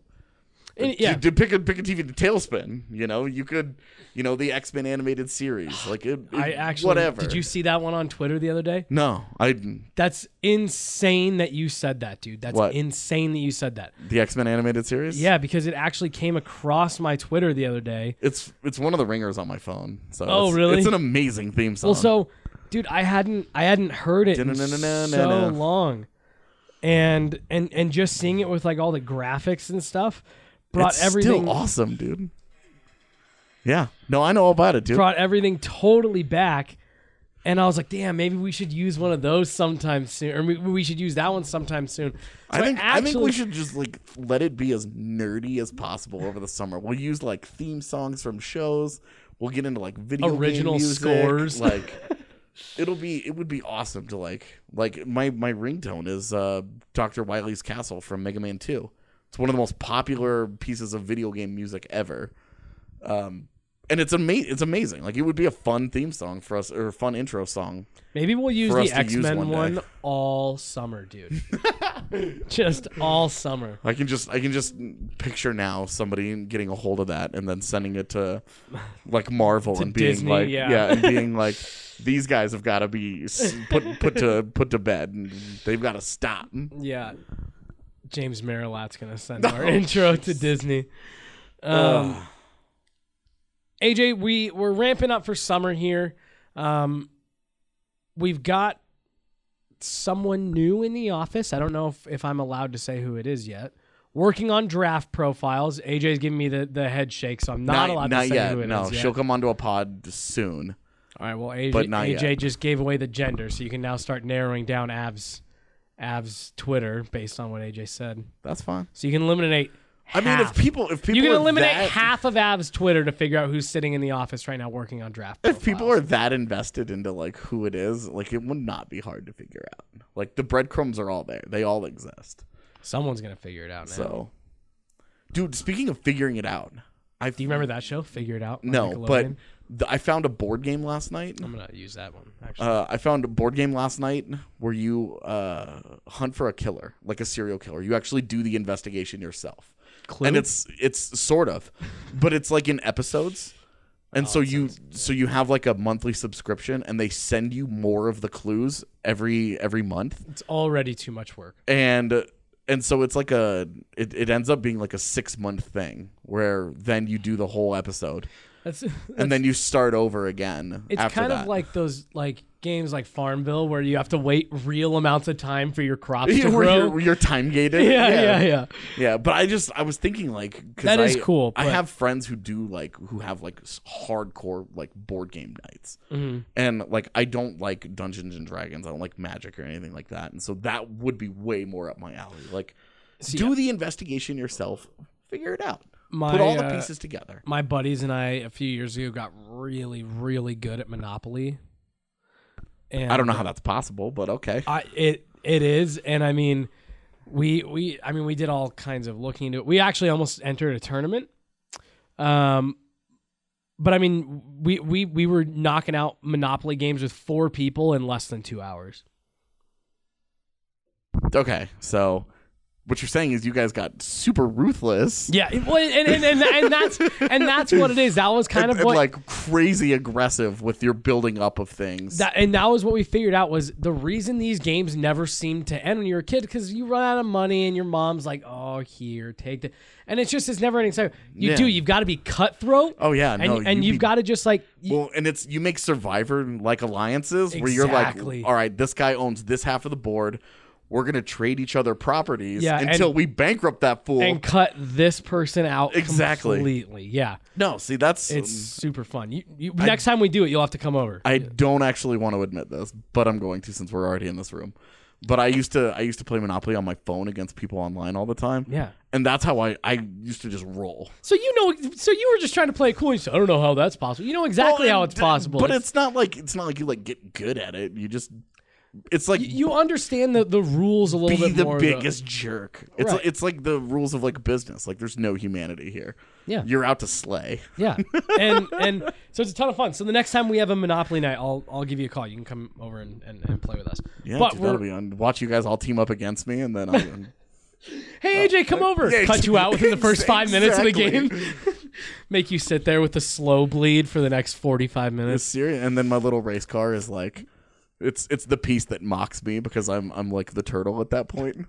And- yeah. you pick a pick a TV to TaleSpin. You know, you could, you know, the X Men animated series, <sighs> like it, I actually whatever. Did you see that one on Twitter the other day? No, I That's insane that you said that, dude. That's What? insane that you said that. the X Men animated series. Yeah, because it actually came across my Twitter the other day. It's it's one of the ringers on my phone. So Oh, it's, really? It's an amazing theme song. Well, so, dude, I hadn't I hadn't heard it in so long, and and and just seeing it with like all the graphics and stuff brought it's everything still awesome, dude. Yeah, no, I know all about it, dude. brought everything totally back. And I was like, damn, maybe we should use one of those sometime soon, or we, we should use that one sometime soon. I think I think we should just like let it be as nerdy as possible over the summer. We'll use like theme songs from shows. We'll get into like video game Original music, scores. Like <laughs> it'll be it would be awesome to like like my my ringtone is uh Dr. Wily's Castle from Mega Man 2. It's one of the most popular pieces of video game music ever. Um and it's ama- it's amazing. Like it would be a fun theme song for us or a fun intro song. Maybe we'll use the X Men one one, all summer, dude. <laughs> just all summer. I can just I can just picture now somebody getting a hold of that and then sending it to like Marvel To and being Disney, like yeah. and being <laughs> like these guys have got to be put put to put to bed and they've got to stop. Yeah. James Marilat's gonna send <laughs> Oh, our intro to <laughs> Disney. Um, Ugh. AJ, we we're ramping up for summer here. Um, we've got someone new in the office. I don't know if, if I'm allowed to say who it is yet. Working on draft profiles. AJ's giving me the, the head shake, so I'm not, allowed not to say yet. who it is no, yet. No, she'll come onto a pod soon. All right. Well, AJ, AJ just gave away the gender, so you can now start narrowing down Av's Av's Twitter based on what AJ said. That's fine. So you can eliminate. I mean, if people- if people you can eliminate that- half of Av's Twitter to figure out who's sitting in the office right now working on draft. If people are that invested into like who it is, like it would not be hard to figure out. Like the breadcrumbs are all there; they all exist. Someone's gonna figure it out now. So, dude, speaking of figuring it out, I Do you remember that show? Figure it out. No, but? Th- I found a board game last night. I'm gonna use that one. Actually, Uh, I found a board game last night where you uh, hunt for a killer, like a serial killer. You actually do the investigation yourself, Clue? and it's it's sort of, but it's like in episodes. Oh, And so you so you have like a monthly subscription, and they send you more of the clues every every month. it's already too much work. and and so it's like a it, it ends up being like a six month thing where then you do the whole episode That's, <laughs> and then you start over again It's kind that. of like those like games like Farmville where you have to wait real amounts of time for your crops <laughs> to where grow. you're, you're time gated <laughs> Yeah, yeah, yeah. yeah but i just i was thinking like that is I- cool, i have friends who do like who have like hardcore like board game nights Mhm. and like i don't like dungeons and dragons i don't like magic or anything like that and so that would be way more up my alley like See, do the investigation yourself figure it out My, put all the uh, pieces together My buddies and I a few years ago got really, really good at Monopoly. And I don't know how that's possible, but okay. I it it is, and I mean, we we I mean we did all kinds of looking into it. We actually almost entered a tournament. Um, but I mean, we we we were knocking out Monopoly games with four people in less than two hours. Okay, so what you're saying is you guys got super ruthless. Yeah, well, and, and, and, and that's and that's what it is. That was kind and, of what like crazy aggressive with your building up of things. That and that was what we figured out was the reason these games never seemed to end when you were a kid because you run out of money and your mom's like, "Oh, here, take the," and it's just it's never ending cycle. You Yeah. do. You've got to be cutthroat. Oh yeah, and no, and you you've got to just like well, and it's you make survivor like alliances where you're like, all right, this guy owns this half of the board. We're gonna trade each other properties Yeah, and- until we bankrupt that fool. and cut this person out Exactly. completely. Yeah, no, see that's it's um, super fun. You, you I- next time we do it, you'll have to come over. I don't actually want to admit this, but I'm going to since we're already in this room. But I used to I used to play Monopoly on my phone against people online all the time. Yeah. And that's how I I used to just roll. So you know, so you were just trying to play cool. You said, I don't know how that's possible. You know exactly Well, how and- it's possible. But it's not like it's not like you like get good at it. You just it's like you understand the, the rules a little be bit the more. though. biggest jerk. It's Right. it's like the rules of like business. Like there's no humanity here. Yeah. You're out to slay. <laughs> Yeah, and and so it's a ton of fun. So the next time we have a Monopoly night, I'll I'll give you a call. You can come over and, and, and play with us. Yeah, but dude, that'll be on. Watch you guys all team up against me, and then I'll. <laughs> hey AJ, oh, come over. yeah, Cut you out within the first <laughs> five minutes of the game. Make you sit there with the slow bleed for the next forty five minutes. serious. And then my little race car is like, it's it's the piece that mocks me because I'm I'm like the turtle at that point.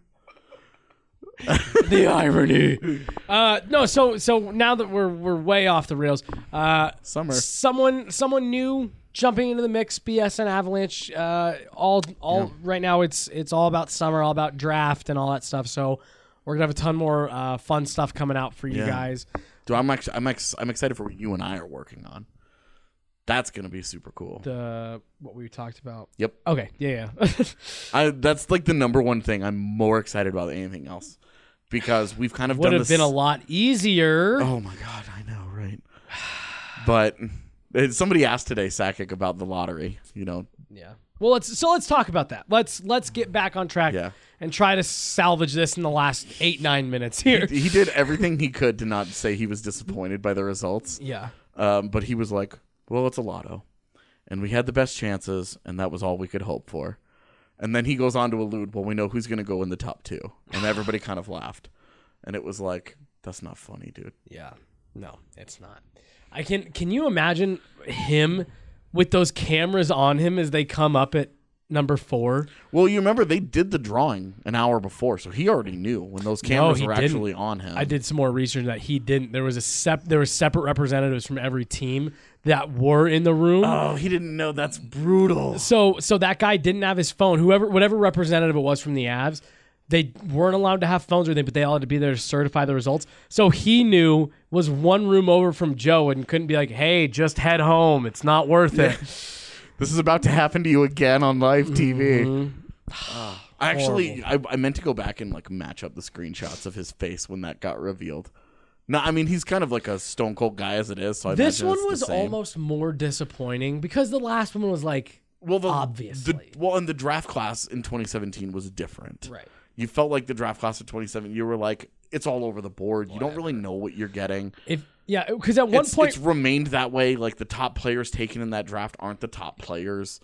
the irony. <laughs> Uh, no, so so now that we're we're way off the rails, uh, Summer. someone someone new jumping into the mix. BSN Avalanche. Uh, all all right now it's it's all about summer, all about draft and all that stuff. So we're gonna have a ton more uh, fun stuff coming out for you Yeah. guys. Dude, I'm actually I'm ex- I'm excited for what you and I are working on. That's gonna be super cool. The what we talked about. Yep. Okay. Yeah. Yeah. <laughs> I that's like the number one thing I'm more excited about than anything else because we've kind of Would done have this. been a lot easier. Oh my god, I know, right? But uh, somebody asked today, Sakic, about the lottery. You know, Yeah. Well, let's so let's talk about that. Let's let's get back on track Yeah. and try to salvage this in the last eight nine minutes here. he did <laughs> everything he could to not say he was disappointed by the results. Yeah. Um, but he was like, "Well, it's a lotto, and we had the best chances, and that was all we could hope for." And then he goes on to allude, "Well, we know who's going to go in the top two. and <sighs> everybody kind of laughed, and it was like, "That's not funny, dude." Yeah. No, it's not. I can can you imagine him with those cameras on him as they come up at number 4? Well, you remember they did the drawing an hour before, so he already knew when those cameras he were didn't. actually on him. I did some more research that he didn't. There was a sep- there were separate representatives from every team that were in the room. Oh, he didn't know. That's brutal. So so that guy didn't have his phone. Whoever whatever representative it was from the Avs, they weren't allowed to have phones with them, but they all had to be there to certify the results. So he knew was one room over from Joe and couldn't be like, "Hey, just head home. It's not worth it." This is about to happen to you again on live TV. Mm-hmm. I actually, I, I meant to go back and like match up the screenshots of his face when that got revealed. No, I mean he's kind of like a stone cold guy as it is. So I this one was almost more disappointing because the last one was like well, the, obviously. The, well, and the draft class in 2017 was different. Right. You felt like the draft class of 2017. You were like, it's all over the board. You don't really know what you're getting. if yeah, because at one it's, point it's remained that way. Like the top players taken in that draft aren't the top players.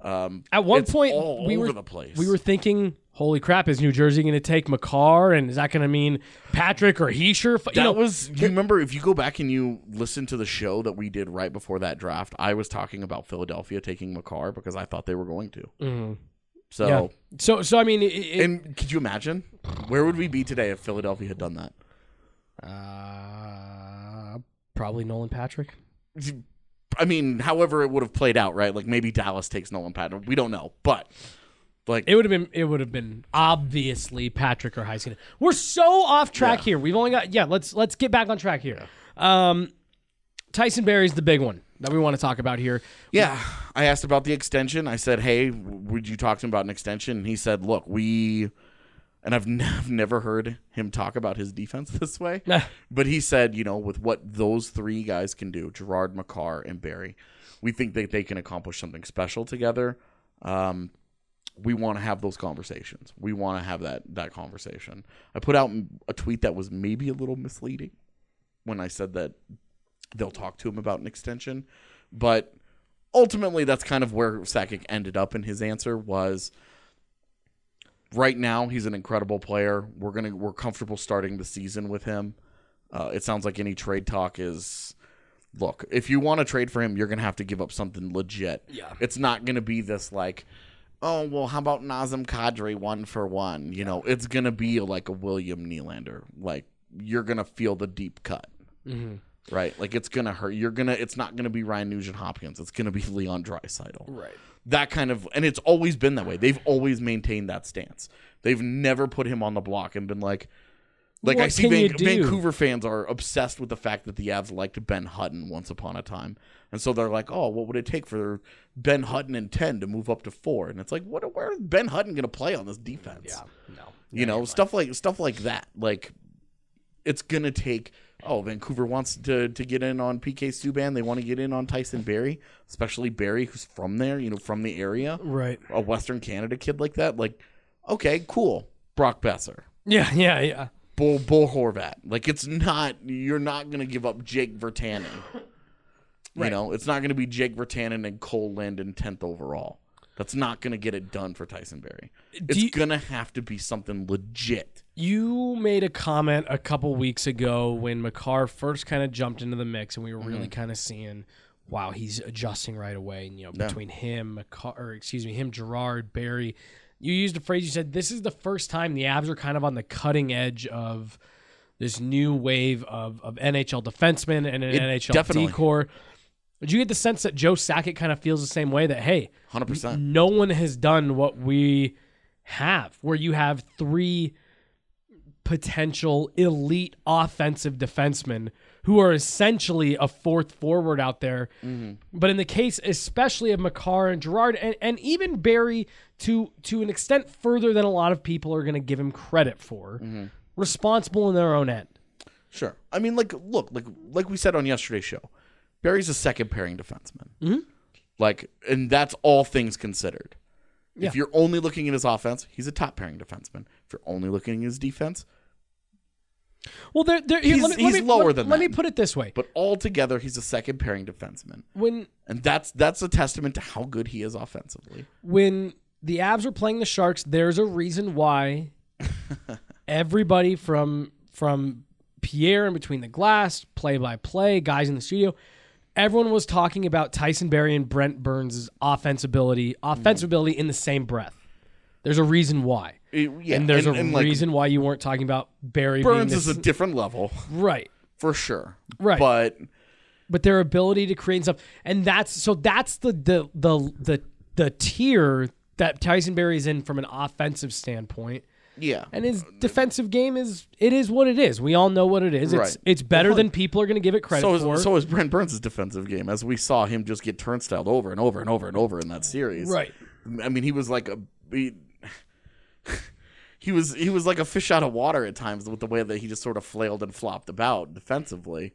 Um, At one point, all we over were the place. We were thinking, "Holy crap! Is New Jersey going to take Makar? And is that going to mean Patrick or Hischier?" F- That You know, was. You remember if you go back and you listen to the show that we did right before that draft, I was talking about Philadelphia taking Makar because I thought they were going to. Mhm. So, Yeah. so so I mean, it, it, and could you imagine where would we be today if Philadelphia had done that? uh, probably Nolan Patrick. I mean, however it would have played out, right? Like maybe Dallas takes Nolan Patrick. We don't know, but like It would have been. It would have been obviously Patrick or Hischier. We're so off track here. We've only got yeah. Let's let's get back on track here. Um, Tyson Barrie's the big one that we want to talk about here. Yeah, I asked about the extension. I said, "Hey, would you talk to him about an extension?" And he said, "Look, we," and I've, n- I've never heard him talk about his defense <laughs> this way. but he said, you know, with what those three guys can do, Girard, Makar, and Barrie, we think that they can accomplish something special together. Um, we want to have those conversations. We want to have that that conversation. I put out a tweet that was maybe a little misleading when I said that they'll talk to him about an extension. But ultimately, that's kind of where Sakic ended up in his answer was right now he's an incredible player. We're gonna we're comfortable starting the season with him. Uh, it sounds like any trade talk is look, if you want to trade for him, you're gonna have to give up something legit. Yeah. It's not gonna be this like, oh well, how about Nazem Kadri one for one? You know, it's gonna be like a William Nylander. Like you're gonna feel the deep cut. Mhm. Right? Like it's gonna hurt. You're gonna it's not gonna be Ryan Nugent Hopkins. It's gonna be <laughs> Leon Draisaitl. Right. That kind of and it's always been that way. They've always maintained that stance. They've never put him on the block and been like like I see Van- Vancouver fans are obsessed with the fact that the Avs liked Ben Hutton once upon a time. And so they're like, "Oh, what would it take for Ben Hutton and 10 to move up to 4?" And it's like, "What where is Ben Hutton going to play on this defense?" Yeah. No. You know, stuff like stuff like that. Like it's gonna take. Oh, Vancouver wants to to get in on PK Subban. They want to get in on Tyson Barrie, especially Barrie, who's from there. You know, from the area. Right. A Western Canada kid like that. Like, okay, cool. Brock Boeser. Yeah, yeah, yeah. Bull Bo Horvat. Like it's not. You're not gonna give up Jake Virtanen. You Right. know, it's not gonna be Jake Virtanen and Cole Linden tenth overall. That's not gonna get it done for Tyson Barrie. It's you- gonna have to be something legit. You made a comment a couple weeks ago when Makar first kind of jumped into the mix, and we were really Mhm. kind of seeing, wow, he's adjusting right away. And, you know, Yeah. between him, Makar, or excuse me, him, Girard, Barrie, you used a phrase. You said this is the first time the Avs are kind of on the cutting edge of this new wave of, of NHL defensemen and an It- NHL definitely. D corps. Did you get the sense that Joe Sakic kind of feels the same way that hey, 100%. no one has done what we have, where you have three potential elite offensive defensemen who are essentially a fourth forward out there. But in the case, especially of Makar and Girard, and, and even Barrie, to to an extent further than a lot of people are going to give him credit for, responsible in their own end. Sure. I mean, like, look, like, like we said on yesterday's show, Barrie's a second pairing defenseman. Mhm. Like, and that's all things considered. Yeah. If you're only looking at his offense, he's a top pairing defenseman. If you're only looking at his defense, Well, there, there, here, he's, let me, he's let me, lower let, than Let that. me put it this way: But altogether, he's a second pairing defenseman, when and that's that's a testament to how good he is offensively. when the Avs were playing the Sharks, there's a reason why <laughs> everybody from from Pierre and between the glass, play by play, guys in the studio, everyone was talking about Tyson Barrie and Brent Burns' offense ability, offensive ability in the same breath. There's a reason why. It- yeah, and there's and- a and, like, reason why you weren't talking about Barrie Burns being is a different level, right. for sure. Right. But but their ability to create stuff and that's so that's the the the the, the tier that Tyson Barrie's in from an offensive standpoint. yeah, And his defensive game is it is what it is. We all know what it is. It's it's better Well, than people are going to give it credit so is, for. so is Brent Burns' defensive game, as we saw him just get turnstiled over and over and over and over in that series. Right. I mean, he was like a he, <laughs> he was he was like a fish out of water at times with the way that he just sort of flailed and flopped about defensively.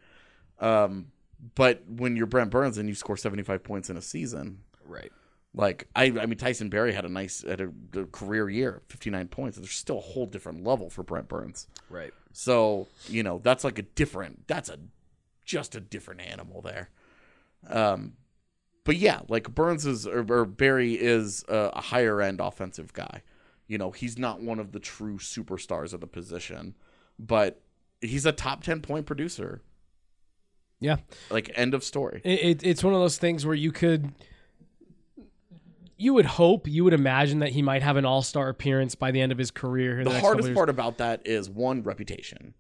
Um, but when you're Brent Burns and you score 75 points in a season, right. like I, I mean, Tyson Barrie had a nice had a, a career year, 59 points. There's still a whole different level for Brent Burns. Right. So you know that's like a different. That's a just a different animal there. Um, but yeah, like Burns is or, or Barrie is a, a higher end offensive guy. You know, he's not one of the true superstars of the position, but he's a top ten point producer. Yeah. Like end of story. It, it, it's one of those things where you could you would hope, you would imagine that he might have an all-star appearance by the end of his career. in the hardest part about that is one reputation,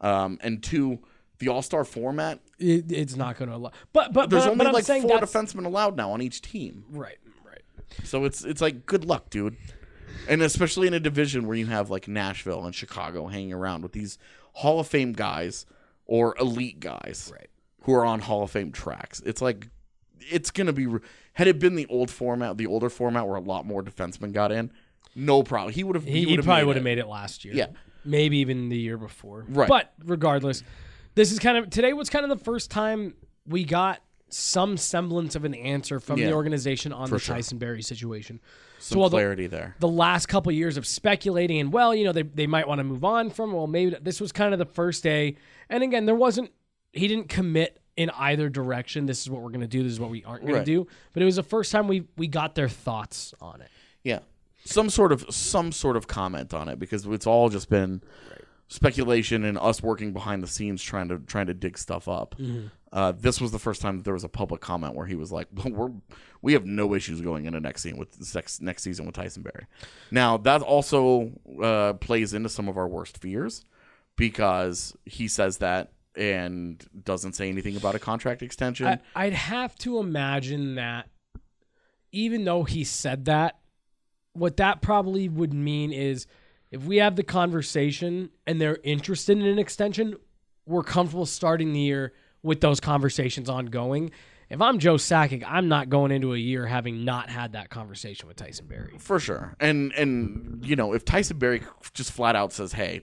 um, and two the All Star format. It, it's not going to allow. But but There's but, only but like four that's- defensemen allowed now on each team. Right, right. So it's it's like good luck, dude. And especially in a division where you have like Nashville and Chicago hanging around with these Hall of Fame guys or elite guys right. who are on Hall of Fame tracks. It's like it's gonna be had it been the old format, the older format where a lot more defensemen got in, no problem. He would have. He, he probably would have made it last year. Yeah. Maybe even the year before. Right. But regardless, this is kind of today was kind of the first time we got some semblance of an answer from Yeah. the organization on the sure. Tyson Barrie situation. Some the- clarity there. The last couple years of speculating and well, you know, they they might want to move on from. Well, maybe this was kind of the first day. And again, there wasn't he didn't commit in either direction. This is what we're going to do. This is what we aren't going Right. to do. But it was the first time we we got their thoughts on it. Yeah, some sort of some sort of comment on it because it's all just been speculation and us working behind the scenes trying to trying to dig stuff up. Mhm. Uh, this was the first time that there was a public comment where he was like, well, "We're we have no issues going into next season with next next season with Tyson Barrie." Now that also uh, plays into some of our worst fears because he says that and doesn't say anything about a contract extension. I, I'd have to imagine that even though he said that, what that probably would mean is if we have the conversation and they're interested in an extension, we're comfortable starting the year with those conversations ongoing. If I'm Joe Sakic, I'm not going into a year having not had that conversation with Tyson Barrie. For sure. And and you know, if Tyson Barrie just flat out says, "Hey,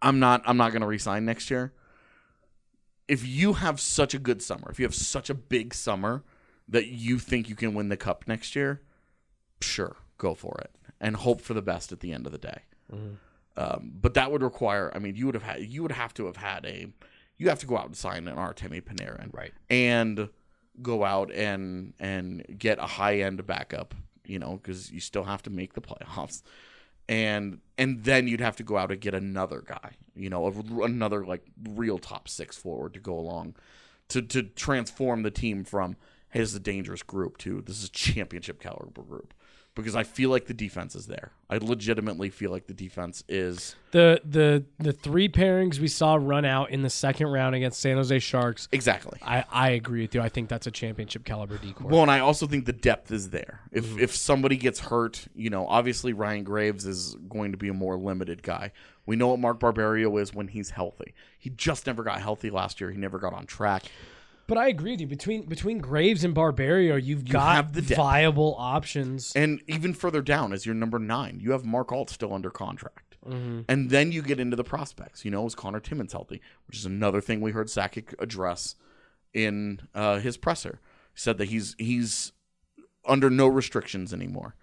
I'm not I'm not going to resign next year." If you have such a good summer, if you have such a big summer that you think you can win the cup next year, sure, go for it and hope for the best at the end of the day. Um, but that would require. I mean, you would have had. You would have to have had a. You have to go out and sign an Artemi Panarin, right? And go out and and get a high end backup. You know, because you still have to make the playoffs, and and then you'd have to go out and get another guy. You know, a- another like real top six forward to go along, to to transform the team from hey, this is a dangerous group to this is a championship caliber group. Because I feel like the defense is there. I legitimately feel like the defense is The the the three pairings we saw run out in the second round against San Jose Sharks. Exactly. I, I agree with you. I think that's a championship caliber D corps. Well, and I also think the depth is there. If mm-hmm. if somebody gets hurt, you know, obviously Ryan Graves is going to be a more limited guy. We know what Mark Barberio is when he's healthy. He just never got healthy last year. He never got on track. But I agree with you. Between between Graves and Barberio, you've You got have the depth. viable options. And even further down, as your number nine, you have Mark Alt still under contract. Mhm. And then you get into the prospects. You know, is Conor Timmins healthy? Which is another thing we heard Sakic address in uh, his presser. He said that he's he's under no restrictions anymore,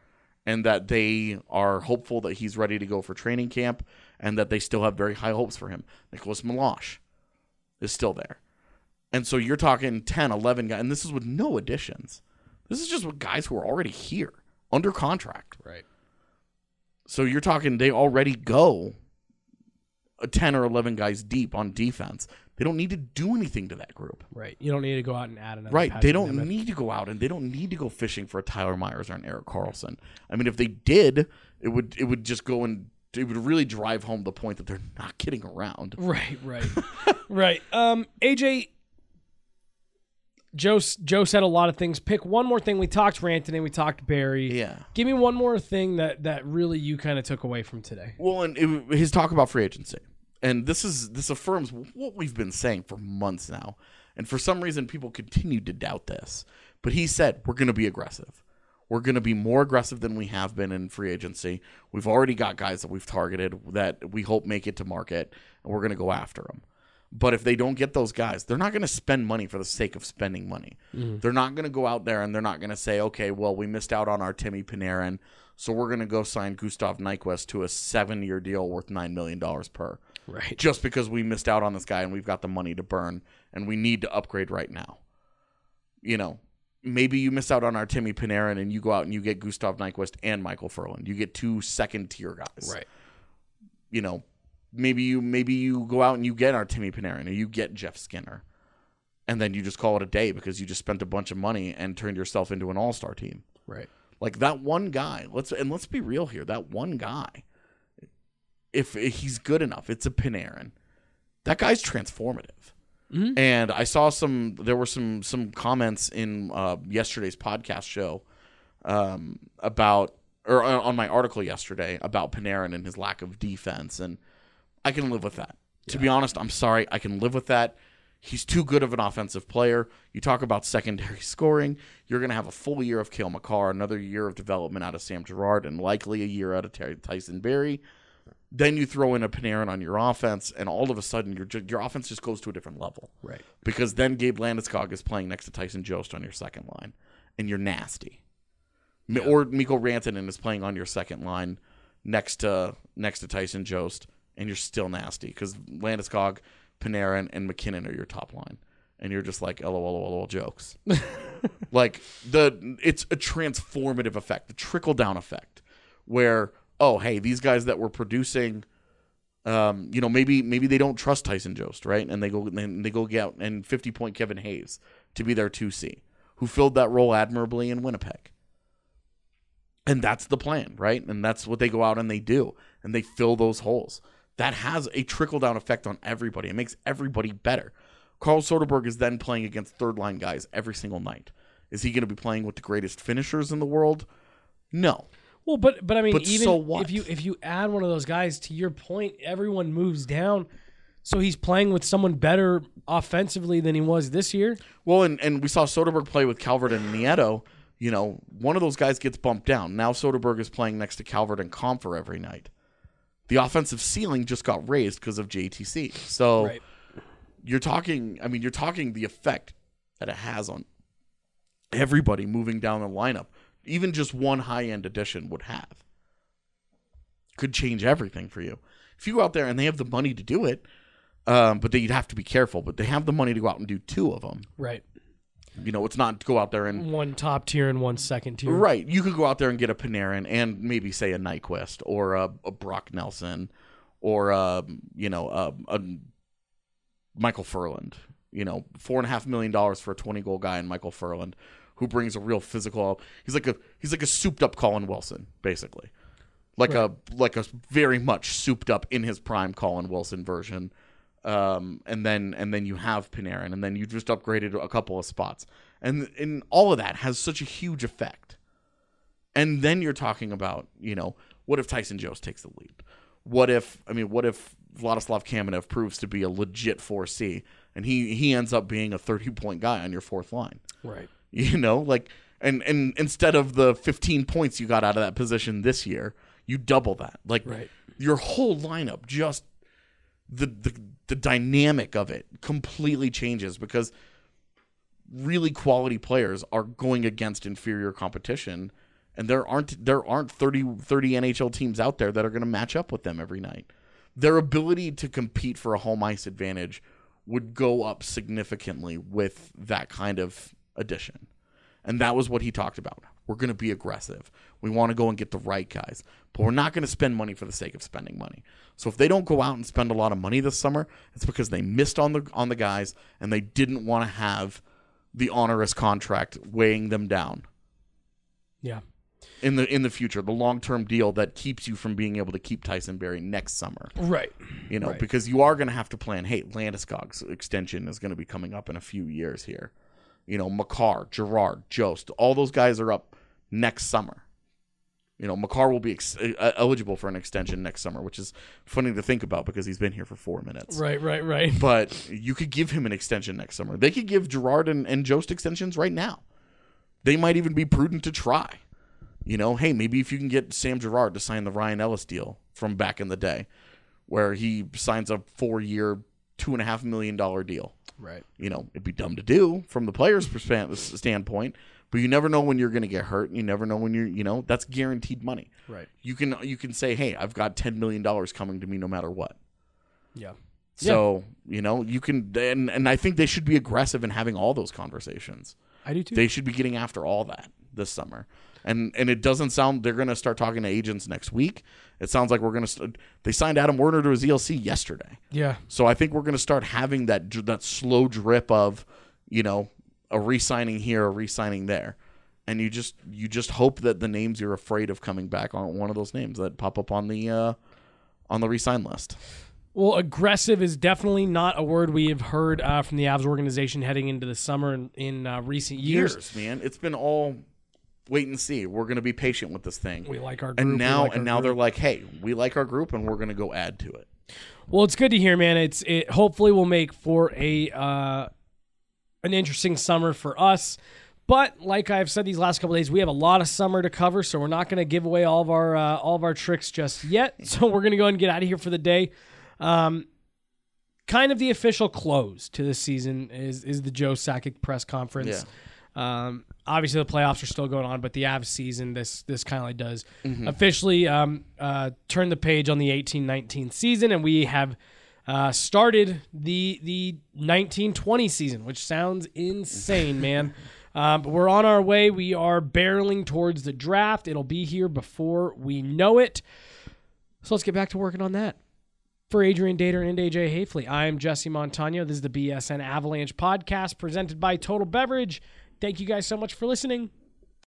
and that they are hopeful that he's ready to go for training camp, and that they still have very high hopes for him. Nicholas Meloche is still there. And so you're talking 10, 11 guys, and this is with no additions. This is just with guys who are already here under contract. Right. So you're talking they already go a 10 or 11 guys deep on defense. They don't need to do anything to that group. Right. You don't need to go out and add another. Right. They don't need to go out and they don't need to go fishing for a Tyler Myers or an Erik Karlsson. I mean, if they did, it would it would just go and it would really drive home the point that they're not kidding around. Right, right, <laughs> right. Um, AJ, Joe, Joe said a lot of things. Pick one more thing. We talked Rantanen, we talked Barrie. Yeah. Give me one more thing that that really you kind of took away from today. Well, and it, his talk about free agency, and this is this affirms what we've been saying for months now, and for some reason people continue to doubt this. But he said we're going to be aggressive. We're going to be more aggressive than we have been in free agency. We've already got guys that we've targeted that we hope make it to market, and we're going to go after them. But if they don't get those guys, they're not going to spend money for the sake of spending money. Mhm. They're not going to go out there and they're not going to say, okay, well, we missed out on Artemi Panarin, so we're going to go sign Gustav Nyquist to a seven year deal worth $9 million per. Right. Just because we missed out on this guy and we've got the money to burn and we need to upgrade right now. You know, maybe you miss out on Artemi Panarin and you go out and you get Gustav Nyquist and Micheal Ferland. You get two second tier guys. Right. You know, maybe you maybe you go out and you get Artemi Panarin or you get Jeff Skinner. And then you just call it a day because you just spent a bunch of money and turned yourself into an all-star team. Right. Like that one guy. Let's and let's be real here. That one guy, if, he's good enough, it's a Panarin. That guy's transformative. Mhm. And I saw some. There were some some comments in uh, yesterday's podcast show um, about or uh, on my article yesterday about Panarin and his lack of defense, and I can live with that. To be honest, I'm sorry. I can live with that. He's too good of an offensive player. You talk about secondary <laughs> scoring. You're going to have a full year of Cale Makar, another year of development out of Sam Girard, and likely a year out of Terry Tyson Barrie. Then you throw in a Panarin on your offense, and all of a sudden your your offense just goes to a different level. Right. Because then Gabe Landeskog is playing next to Tyson Jost on your second line, and you're nasty. Mi- Or Mikko Rantanen is playing on your second line next to next to Tyson Jost, and you're still nasty because Landeskog Panarin, and MacKinnon are your top line, and you're just like lol lol lol jokes. <laughs> like the it's a transformative effect, the trickle down effect, where oh hey these guys that were producing. Um, you know, maybe maybe they don't trust Tyson Jost, right? And they go and they go get out and 50 point Kevin Hayes to be their 2C, who filled that role admirably in Winnipeg. And that's the plan, right? And that's what they go out and they do. And they fill those holes. That has a trickle down effect on everybody. It makes everybody better. Carl Soderberg is then playing against third line guys every single night. Is he going to be playing with the greatest finishers in the world? No. Well, but but I mean, But even so what? if you if you add one of those guys to your point, everyone moves down. So he's playing with someone better offensively than he was this year. Well, and, and we saw Soderberg play with Calvert and Nieto. You know, one of those guys gets bumped down. Now Soderberg is playing next to Calvert and Compher every night. The offensive ceiling just got raised because of JTC. So Right. you're talking, I mean, you're talking the effect that it has on everybody moving down the lineup. Even just one high end addition would have. Could change everything for you. If you go out there and they have the money to do it, um, but they, you'd have to be careful. But they have the money to go out and do two of them. Right. You know, it's not go out there and One top tier and one second tier. right. You could go out there and get a Panarin and maybe say a Nyquist or a, a Brock Nelson or a, you know a, a Micheal Ferland. You know, four and a half million dollars for a twenty goal guy in Micheal Ferland, who brings a real physical. He's like a he's like a souped up Colin Wilson, basically, like a like a very much souped up in his prime Colin Wilson version. Um, and then and then you have Panarin, and then you just upgraded a couple of spots, and and all of that has such a huge effect. And then you're talking about, you know, what if Tyson Jost takes the lead? What if I mean, what if Vladislav Kamenev proves to be a legit 4C and he he ends up being a 30 point guy on your fourth line? Right. <laughs> You know, like and and instead of the 15 points you got out of that position this year, you double that. Like Right. your whole lineup just the the the dynamic of it completely changes because really quality players are going against inferior competition and there aren't there aren't 30 30 NHL teams out there that are going to match up with them every night. Their ability to compete for a home ice advantage would go up significantly with that kind of addition. And that was what he talked about. We're going to be aggressive. We want to go and get the right guys, but we're not going to spend money for the sake of spending money. So if they don't go out and spend a lot of money this summer, it's because they missed on the on the guys and they didn't want to have the onerous contract weighing them down Yeah. in the in the future, the long term deal that keeps you from being able to keep Tyson Barrie next summer. Right. You know, Right. because you are going to have to plan. Hey, Landeskog's extension is going to be coming up in a few years here. You know, Makar, Girard, Jost, all those guys are up next summer. You know, Makar will be ex- uh, eligible for an extension next summer, which is funny to think about because he's been here for four minutes. Right, right, right. <laughs> But you could give him an extension next summer. They could give Girard and, and Jost extensions right now. They might even be prudent to try. You know, hey, maybe if you can get Sam Girard to sign the Ryan Ellis deal from back in the day, where he signs a four year, two and a half million dollar deal. Right. You know, it'd be dumb to do from the player's standpoint, but you never know when you're going to get hurt. And you never know when you're, you know, that's guaranteed money. Right. You can you can say, hey, I've got ten million dollars coming to me no matter what. Yeah. So you know you can, and and I think they should be aggressive in having all those conversations. I do too. They should be getting after all that this summer. And and it doesn't sound they're going to start talking to agents next week. It sounds like we're going to. St- they signed Adam Werner to his ELC yesterday. Yeah. So I think we're going to start having that that slow drip of, you know, a re-signing here, a re-signing there, and you just you just hope that the names you're afraid of coming back aren't one of those names that pop up on the uh, on the re-sign list. Well, aggressive is definitely not a word we have heard uh, from the Avs organization heading into the summer in, in uh, recent years. years, man. It's been all wait and see. We're going to be patient with this thing. We like our group, and now like and now group. they're like, hey, we like our group, and we're going to go add to it. Well, it's good to hear, man. It's it hopefully will make for a uh, an interesting summer for us. But like I've said these last couple days, we have a lot of summer to cover, so we're not going to give away all of our uh, all of our tricks just yet. <laughs> So we're going to go ahead and get out of here for the day. Um, kind of the official close to this season is is the Joe Sakic press conference. Um, obviously, the playoffs are still going on, but the Avs season this this kind of like does Mhm. officially um, uh, turn the page on the eighteen nineteen season, and we have uh, started the the 1920 season, which sounds insane, <laughs> man. Um, but we're on our way. We are barreling towards the draft. It'll be here before we know it. So let's get back to working on that. For Adrian Dater and AJ Haefele, I'm Jesse Montano. This is the BSN Avalanche podcast presented by Total Beverage. Thank you guys so much for listening.